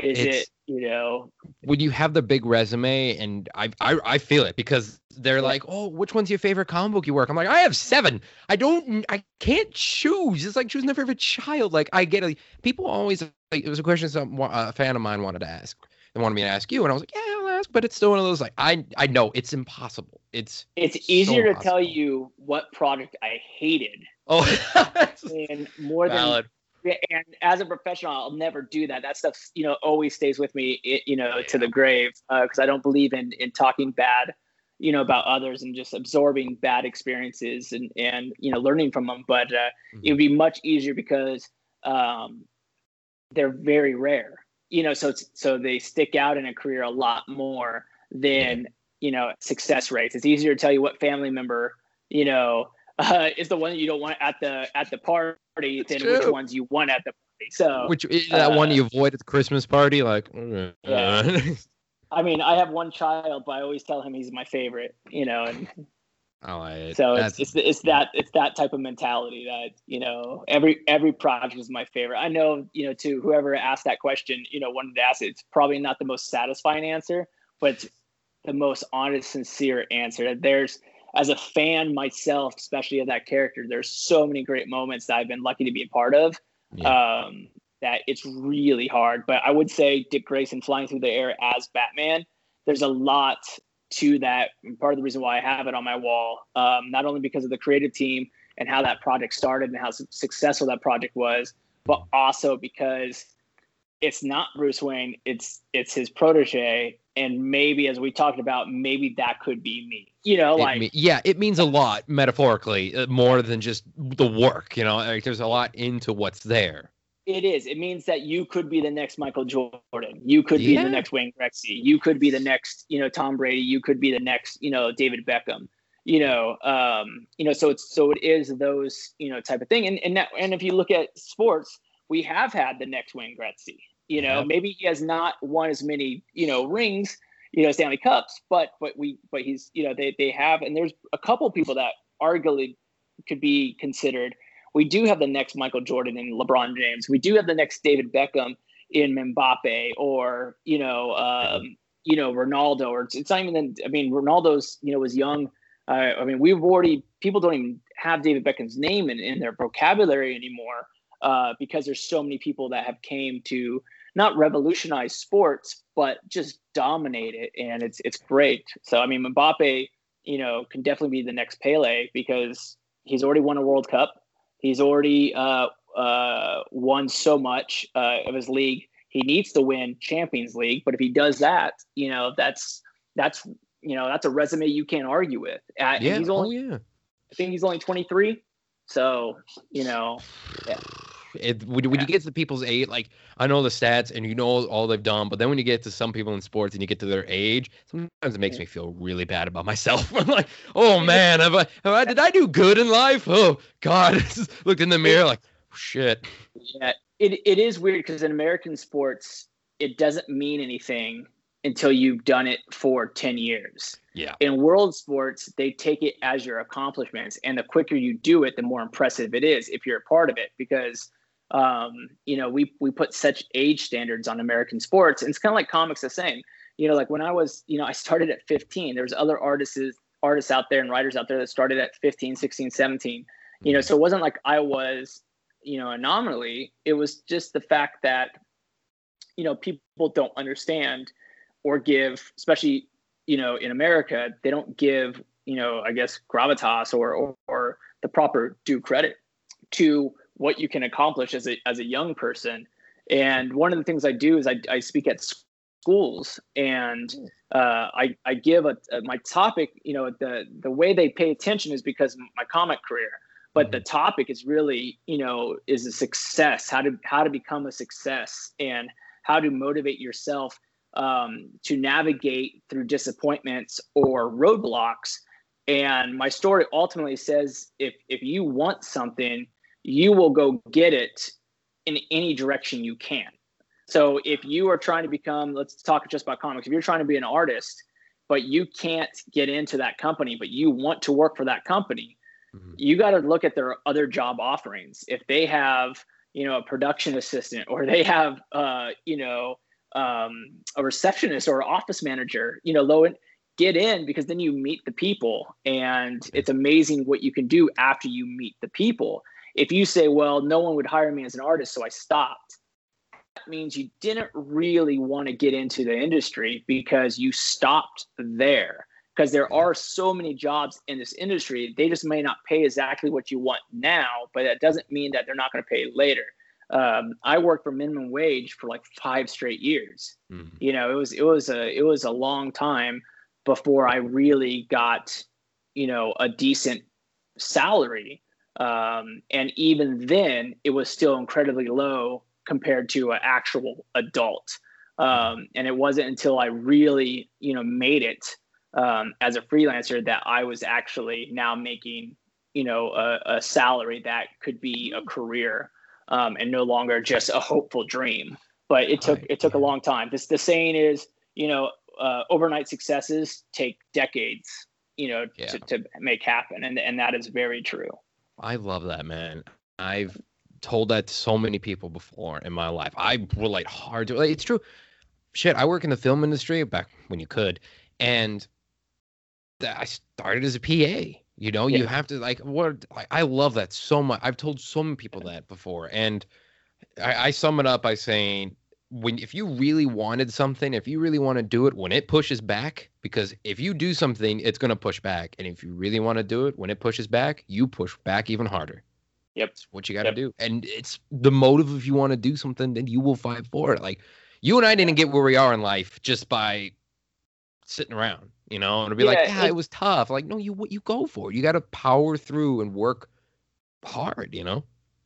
Is it's, it you know when you have the big resume and I, I i feel it because they're like oh which one's your favorite comic book you work? I'm like i have seven. I don't i can't choose. It's like choosing their favorite child. Like i get it. People always like it was a question some a fan of mine wanted to ask and wanted me to ask you and i was like yeah i'll ask but it's still one of those like i i know it's impossible. It's it's easier so to tell you what product i hated oh. and more Valid. than and as a professional i'll never do that that stuff you know always stays with me you know yeah. to the grave because uh, i don't believe in in talking bad you know about others and just absorbing bad experiences and and you know learning from them but uh, mm-hmm. it would be much easier because um, they're very rare you know so so they stick out in a career a lot more than you know success rates it's easier to tell you what family member you know uh, is the one that you don't want at the at the party than true. which ones you want at the party. So which is that uh, one you avoid at the Christmas party, like. Yeah. I mean, I have one child, but I always tell him he's my favorite. You know, and oh, I, so it's, it's it's that it's that type of mentality that you know every every project is my favorite. I know you know to whoever asked that question, you know, wanted to ask it, it's probably not the most satisfying answer, but it's the most honest, sincere answer. That there's as a fan myself, especially of that character, there's so many great moments that I've been lucky to be a part of. Yeah. Um, that it's really hard. But I would say Dick Grayson flying through the air as Batman. There's a lot to that. And part of the reason why I have it on my wall, um, not only because of the creative team and how that project started and how successful that project was, but also because it's not Bruce Wayne. It's it's his protege, and maybe as we talked about, maybe that could be me. You know, It like yeah, it means a lot metaphorically, uh, more than just the work. You know, like there's a lot into what's there. It is. It means that you could be the next Michael Jordan. You could be the next Wayne Gretzky. You could be the next, you know, Tom Brady. You could be the next, you know, David Beckham. You know, um, you know, so it's so it is those, you know, type of thing. And and that, and if you look at sports, we have had the next Wayne Gretzky. You know, maybe he has not won as many, you know, rings, you know, Stanley Cups, but but we but he's, you know, they they have, and there's a couple people that arguably could be considered we do have the next Michael Jordan and LeBron James. We do have the next David Beckham in Mbappe or you know um, you know Ronaldo or it's, it's not even I mean Ronaldo's you know was young. Uh, I mean we've already people don't even have David Beckham's name in, in their vocabulary anymore uh, because there's so many people that have came to not revolutionize sports but just dominate it and it's it's great. So I mean Mbappe you know can definitely be the next Pele because he's already won a World Cup. He's already uh, uh, won so much uh, of his league. He needs to win Champions League, but if he does that, you know, that's that's you know that's a resume you can't argue with. Uh, Yeah. he's oh yeah. I think he's only 23. So you know, It, when, when Yeah. you get to people's age, like I know the stats and you know all they've done, but then when you get to some people in sports and you get to their age, sometimes it makes me feel really bad about myself. I'm like, oh man, have I, have I, did I do good in life? Oh God, look in the mirror like, oh, shit. yeah, it it is weird because in American sports, it doesn't mean anything until you've done it for 10 years. Yeah. in world sports, they take it as your accomplishments, and the quicker you do it, the more impressive it is if you're a part of it. Because, um, you know, we we put such age standards on American sports, and it's kind of like comics the same. You know, like when I was, you know, I started at 15. There's other artists artists out there and writers out there that started at 15, 16, 17. You know, so it wasn't like I was, you know, anomaly. It was just the fact that, you know, people don't understand or give, especially you know, in America, they don't give, you know, I guess gravitas or, or, or the proper due credit to what you can accomplish as a, as a young person. And one of the things I do is I, I speak at schools and uh, I, I give a, a, my topic, you know, the, the way they pay attention is because of my comic career, but the topic is really, you know, is a success, how to, how to become a success and how to motivate yourself um, to navigate through disappointments or roadblocks. And my story ultimately says if if you want something, you will go get it in any direction you can. So if you are trying to become, let's talk just about comics. If you're trying to be an artist, but you can't get into that company, but you want to work for that company, Mhm. you got to look at their other job offerings. If they have, you know, a production assistant or they have, uh, you know, um, a receptionist or office manager, you know, low in, get in because then you meet the people and it's amazing what you can do after you meet the people. If you say, well, no one would hire me as an artist, so I stopped, that means you didn't really want to get into the industry because you stopped there. Because there are so many jobs in this industry, they just may not pay exactly what you want now, but that doesn't mean that they're not going to pay later um, I worked for minimum wage for like five straight years. Mhm. You know, it was it was a it was a long time before I really got, you know, a decent salary. Um, and even then, it was still incredibly low compared to an actual adult. Um, and it wasn't until I really, you know, made it um, as a freelancer that I was actually now making, you know, a, a salary that could be a career um, and no longer just a hopeful dream. But it took it took a long time. This the saying is, you know, uh, overnight successes take decades, you know, Yeah. to, to make happen, and and that is very true. I love that, man. I've told that to so many people before in my life. I relate hard to it. It's true. Shit, I work in the film industry back when you could, and I started as a PA. You know, you have to like what like, I love that so much. I've told so many people that before, and I, I sum it up by saying when if you really wanted something, if you really want to do it, when it pushes back, because if you do something, it's gonna push back, and if you really want to do it, when it pushes back, you push back even harder. Yep. It's what you got to Yep. do, and it's the motive. If you want to do something, then you will fight for it. Like you and I didn't get where we are in life just by sitting around, you know, and be like, Yeah, yeah, it- it was tough. Like, no, you what you go for it. You got to power through and work hard, you know.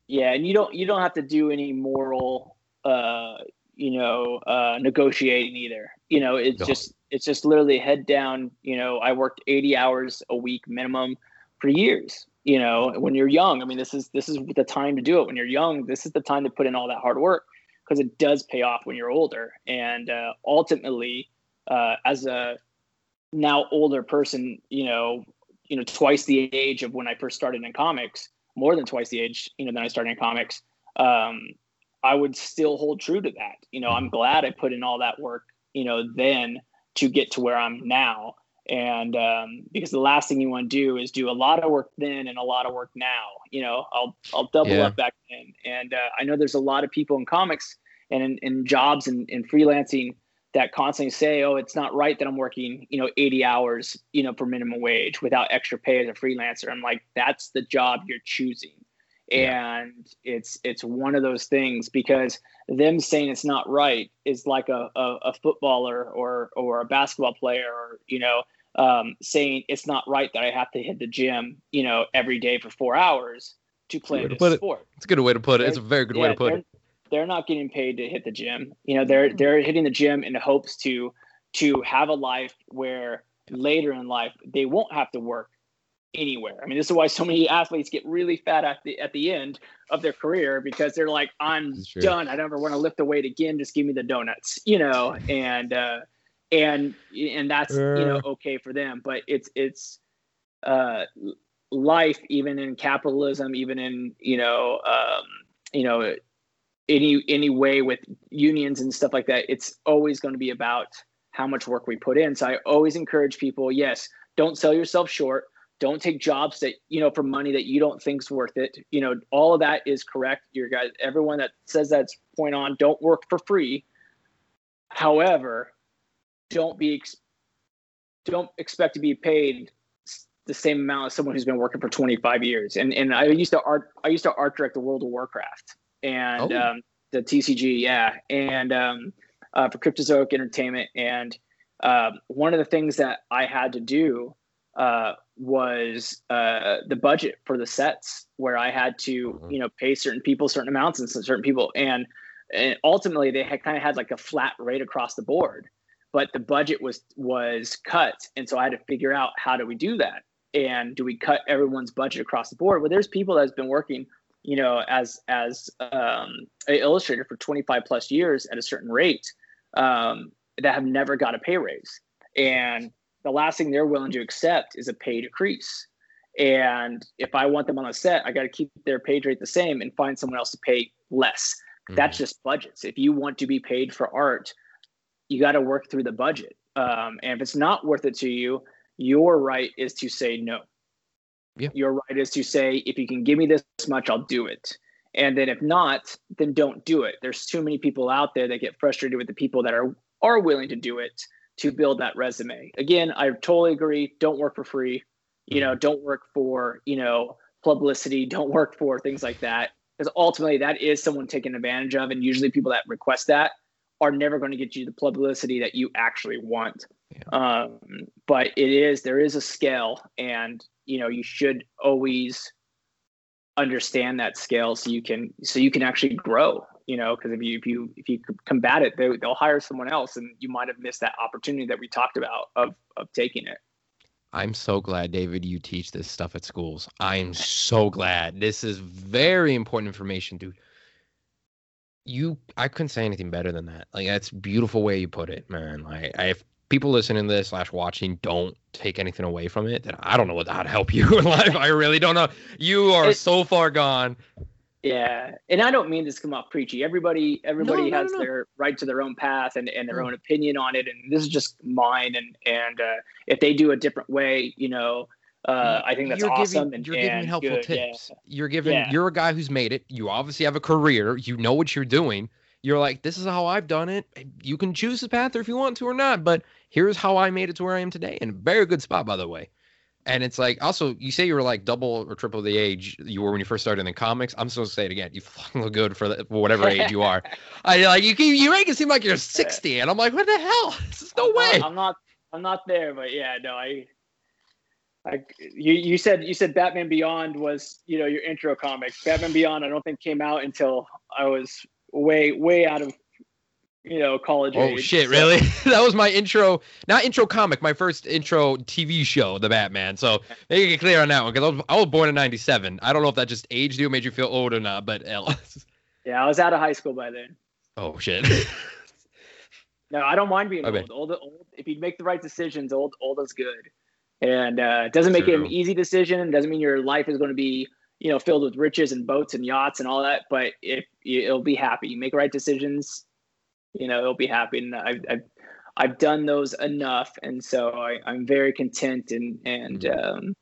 Yeah, and you don't you don't have to do any moral uh you know uh negotiating either. You know, it's No. just it's just literally head down, you know, I worked 80 hours a week minimum for years. You know, when you're young, I mean this is this is the time to do it. When you're young, this is the time to put in all that hard work because it does pay off when you're older. And uh ultimately uh as a now older person, you know, you know, twice the age of when I first started in comics, more than twice the age, you know, than I started in comics, um, I would still hold true to that. You know, I'm glad I put in all that work, you know, then to get to where I'm now. And um, because the last thing you want to do is do a lot of work then and a lot of work now. You know, I'll I'll double Yeah. up back then. And uh, I know there's a lot of people in comics and in, in jobs and in freelancing that constantly say, "Oh, it's not right that I'm working, you know, 80 hours, you know, for minimum wage without extra pay as a freelancer." I'm like, "That's the job you're choosing." And it's it's one of those things because them saying it's not right is like a, a, a footballer or or a basketball player or you know um, saying it's not right that I have to hit the gym you know every day for four hours to play way to this put it. sport It's a good way to put it. It's a very good way to put they're, it. They're not getting paid to hit the gym. You know, they're they're hitting the gym in hopes to to have a life where later in life they won't have to work anywhere. I mean, this is why so many athletes get really fat at the at the end of their career because they're like, I'm This is true. done. I never want to lift a weight again. Just give me the donuts, you know, and uh and and that's you know okay for them. But it's it's uh life even in capitalism, even in, you know, um, you know, any any way with unions and stuff like that it's always going to be about how much work we put in so i always encourage people yes don't sell yourself short don't take jobs that you know for money that you don't think's worth it. You know all of that is correct. Your guys everyone that says that's point on don't work for free. However don't be don't expect to be paid the same amount as someone who's been working for 25 years. And and i used to art i used to art direct the world of warcraft and Oh. um, the TCG, yeah, and um, uh, for Cryptozoic Entertainment. And um, one of the things that I had to do uh, was uh, the budget for the sets, where I had to, Mhm. you know, pay certain people certain amounts and certain people, and, and ultimately they had kind of had like a flat rate across the board, but the budget was was cut, and so I had to figure out how do we do that, and do we cut everyone's budget across the board? Well, there's people that's been working you know, as as um, an illustrator for 25 plus years at a certain rate, um, that have never got a pay raise, and the last thing they're willing to accept is a pay decrease. And if I want them on a set, I got to keep their page rate the same and find someone else to pay less. That's just budgets. If you want to be paid for art, you got to work through the budget. Um, and if it's not worth it to you, your right is to say no. Yeah. Your right is to say, if you can give me this much, I'll do it. And then if not, then don't do it. There's too many people out there that get frustrated with the people that are are willing to do it to build that resume. Again, I totally agree. Don't work for free. You know, don't work for, you know, publicity, don't work for things like that. Because ultimately that is someone taken advantage of. And usually people that request that are never going to get you the publicity that you actually want. Um, but it is there is a scale and you know you should always understand that scale so you can so you can actually grow you know because if you if you if you combat it they, they'll hire someone else and you might have missed that opportunity that we talked about of of taking it I'm so glad, David, you teach this stuff at schools. I am so glad. This is very important information, dude. You, I couldn't say anything better than that. Like that's beautiful way you put it, man. Like I, if people listening to this slash watching don't take anything away from it, then I don't know what how to help you in life. I really don't know. You are It- so far gone. Yeah and i don't mean this to come off preachy everybody everybody no, has no, no. their right to their own path and, and their Mm. own opinion on it and this is just mine and and uh, if they do a different way you know uh, i think that's you're awesome Giving, and you're giving and helpful good, yeah. tips. You're giving. Yeah. You're a guy who's made it. You obviously have a career. You know what you're doing. You're like, this is how I've done it. You can choose the path or if you want to or not, but here's how I made it to where I am today. In a very good spot, by the way. And it's like, also, you say you were like double or triple the age you were when you first started in the comics. I'm supposed to say it again. You fucking look good for, the, for whatever age you are. I like you. You make it seem like you're 60, and I'm like, what the hell? This is no I'm way. Not, I'm not. I'm not there, but yeah, no, I, I, you, you said you said Batman Beyond was you know your intro comic. Batman Beyond, I don't think came out until I was way way out of you know college. Oh age, shit, so- really? that was my intro, not intro comic, my first intro TV show, The Batman. So make it clear on that one because I was, I was born in '97. I don't know if that just aged you, made you feel old or not, but. Yeah, I was out of high school by then. oh shit. No, I don't mind being Okay. old. old. Old, if you make the right decisions, old, old is good. And uh, it doesn't make it an easy decision. It doesn't mean your life is going to be, you know, filled with riches and boats and yachts and all that. But if you, it'll be happy, you make right decisions, you know, it'll be happy. And I've, I've, I've done those enough, and so I, I'm very content and and Mhm. um,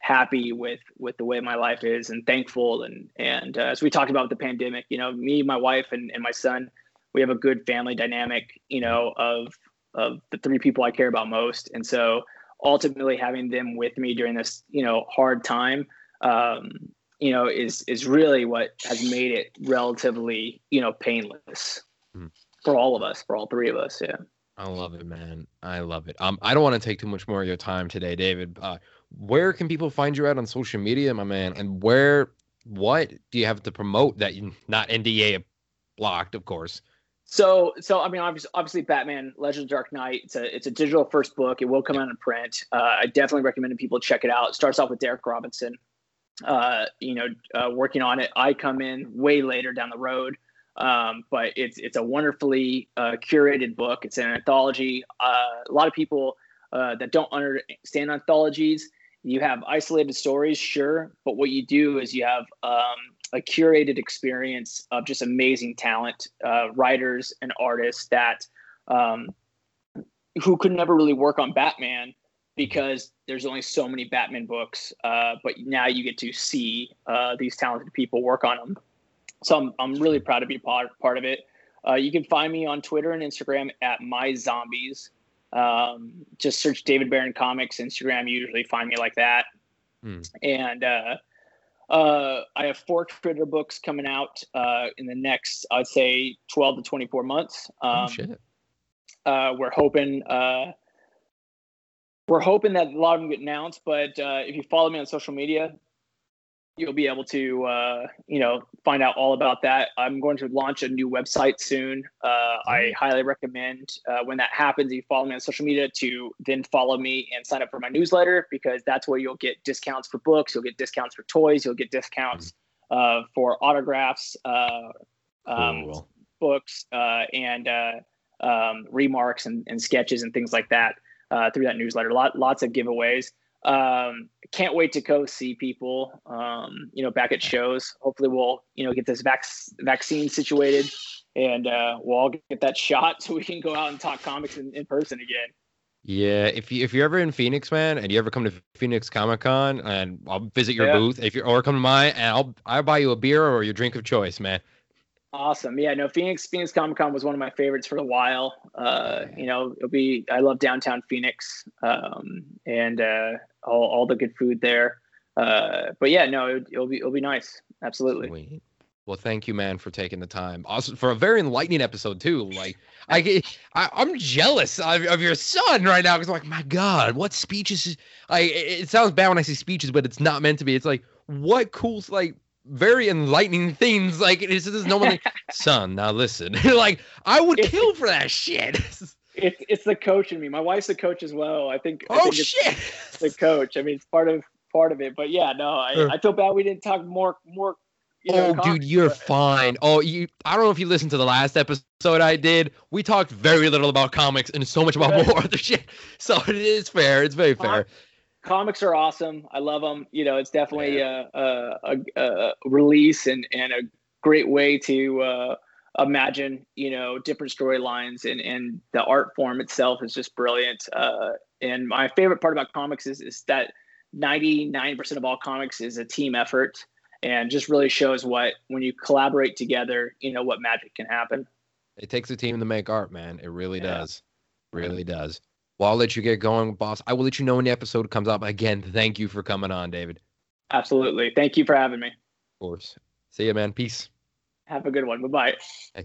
happy with with the way my life is, and thankful. And and uh, as we talked about with the pandemic, you know, me, my wife, and, and my son, we have a good family dynamic, you know, of of the three people I care about most, and so ultimately having them with me during this, you know, hard time, um, you know, is is really what has made it relatively, you know, painless Hmm. For all of us, for all three of us. Yeah. I love it, man. I love it. Um, I don't want to take too much more of your time today, David. Uh, where can people find you at on social media, my man? And where, what do you have to promote that you not NDA blocked, of course? So, so I mean, obviously, obviously, Batman: Legends of Dark Knight. It's a it's a digital first book. It will come out in print. Uh, I definitely recommend people check it out. It starts off with Derek Robinson, uh, you know, uh, working on it. I come in way later down the road, um, but it's it's a wonderfully uh, curated book. It's an anthology. Uh, a lot of people uh, that don't understand anthologies, you have isolated stories, sure, but what you do is you have um, a curated experience of just amazing talent, uh, writers and artists that um, who could never really work on Batman because there's only so many Batman books. Uh, but now you get to see uh, these talented people work on them. So I'm, I'm really proud to be part, part of it. Uh, you can find me on Twitter and Instagram at my zombies. Um, just search David Baron Comics Instagram. You usually find me like that. Hmm. And uh, uh, I have four critter books coming out uh, in the next, I'd say, 12 to 24 months. Um, oh shit. uh, we're hoping uh, we're hoping that a lot of them get announced. But uh, if you follow me on social media, you'll be able to uh, you know find out all about that. I'm going to launch a new website soon. Uh, I highly recommend uh, when that happens, you follow me on social media to then follow me and sign up for my newsletter because that's where you'll get discounts for books, you'll get discounts for toys, you'll get discounts uh, for autographs. Uh, um, Cool. books uh, and uh, um, remarks and, and sketches and things like that uh, through that newsletter. Lot, lots of giveaways. Um, can't wait to go see people, um, you know, back at shows. Hopefully, we'll you know get this vac- vaccine situated, and uh, we'll all get that shot so we can go out and talk comics in, in person again. Yeah, if you if you're ever in Phoenix, man, and you ever come to Phoenix Comic Con, and I'll visit your Yeah. booth, if you're or come to mine, and I'll I'll buy you a beer or your drink of choice, man. Awesome. Yeah, no, Phoenix Phoenix Comic Con was one of my favorites for a while. Uh, you know, it'll be I love downtown Phoenix. Um, and uh all, all the good food there. Uh, but yeah, no, it, it'll be it'll be nice. Absolutely. Sweet. Well, thank you, man, for taking the time. Also, for a very enlightening episode too. Like, I, get- I I'm jealous of, of your son right now because I'm like, my God, what speeches? Is, I it it sounds bad when I say speeches, but it's not meant to be. It's like what cool, like very enlightening things. Like it's just no one. Like, son, now listen. like I would kill for that shit. It's it's the coach in me. My wife's a coach as well. I think I oh think it's shit. the coach. I mean, it's part of part of it. But yeah, no, I, Uh. I feel bad we didn't talk more more. You know, Oh, dude, you're but- fine. Oh, you. I don't know if you listened to the last episode I did. We talked very little about comics and so much about Right. more other shit. So it is fair. It's very fair. comics are awesome. I love them. You know, it's definitely a, a, a, a release and, and a great way to uh, imagine, you know, different storylines and, and the art form itself is just brilliant. Uh, and my favorite part about comics is, is that 99% of all comics is a team effort and just really shows what, when you collaborate together, you know, what magic can happen. It takes a team to make art, man. It really Yeah. does. Really does. Well, I'll let you get going, boss. I will let you know when the episode comes up. Again, thank you for coming on, David. Absolutely. Thank you for having me. Of course. See you, man. Peace. Have a good one. Bye bye.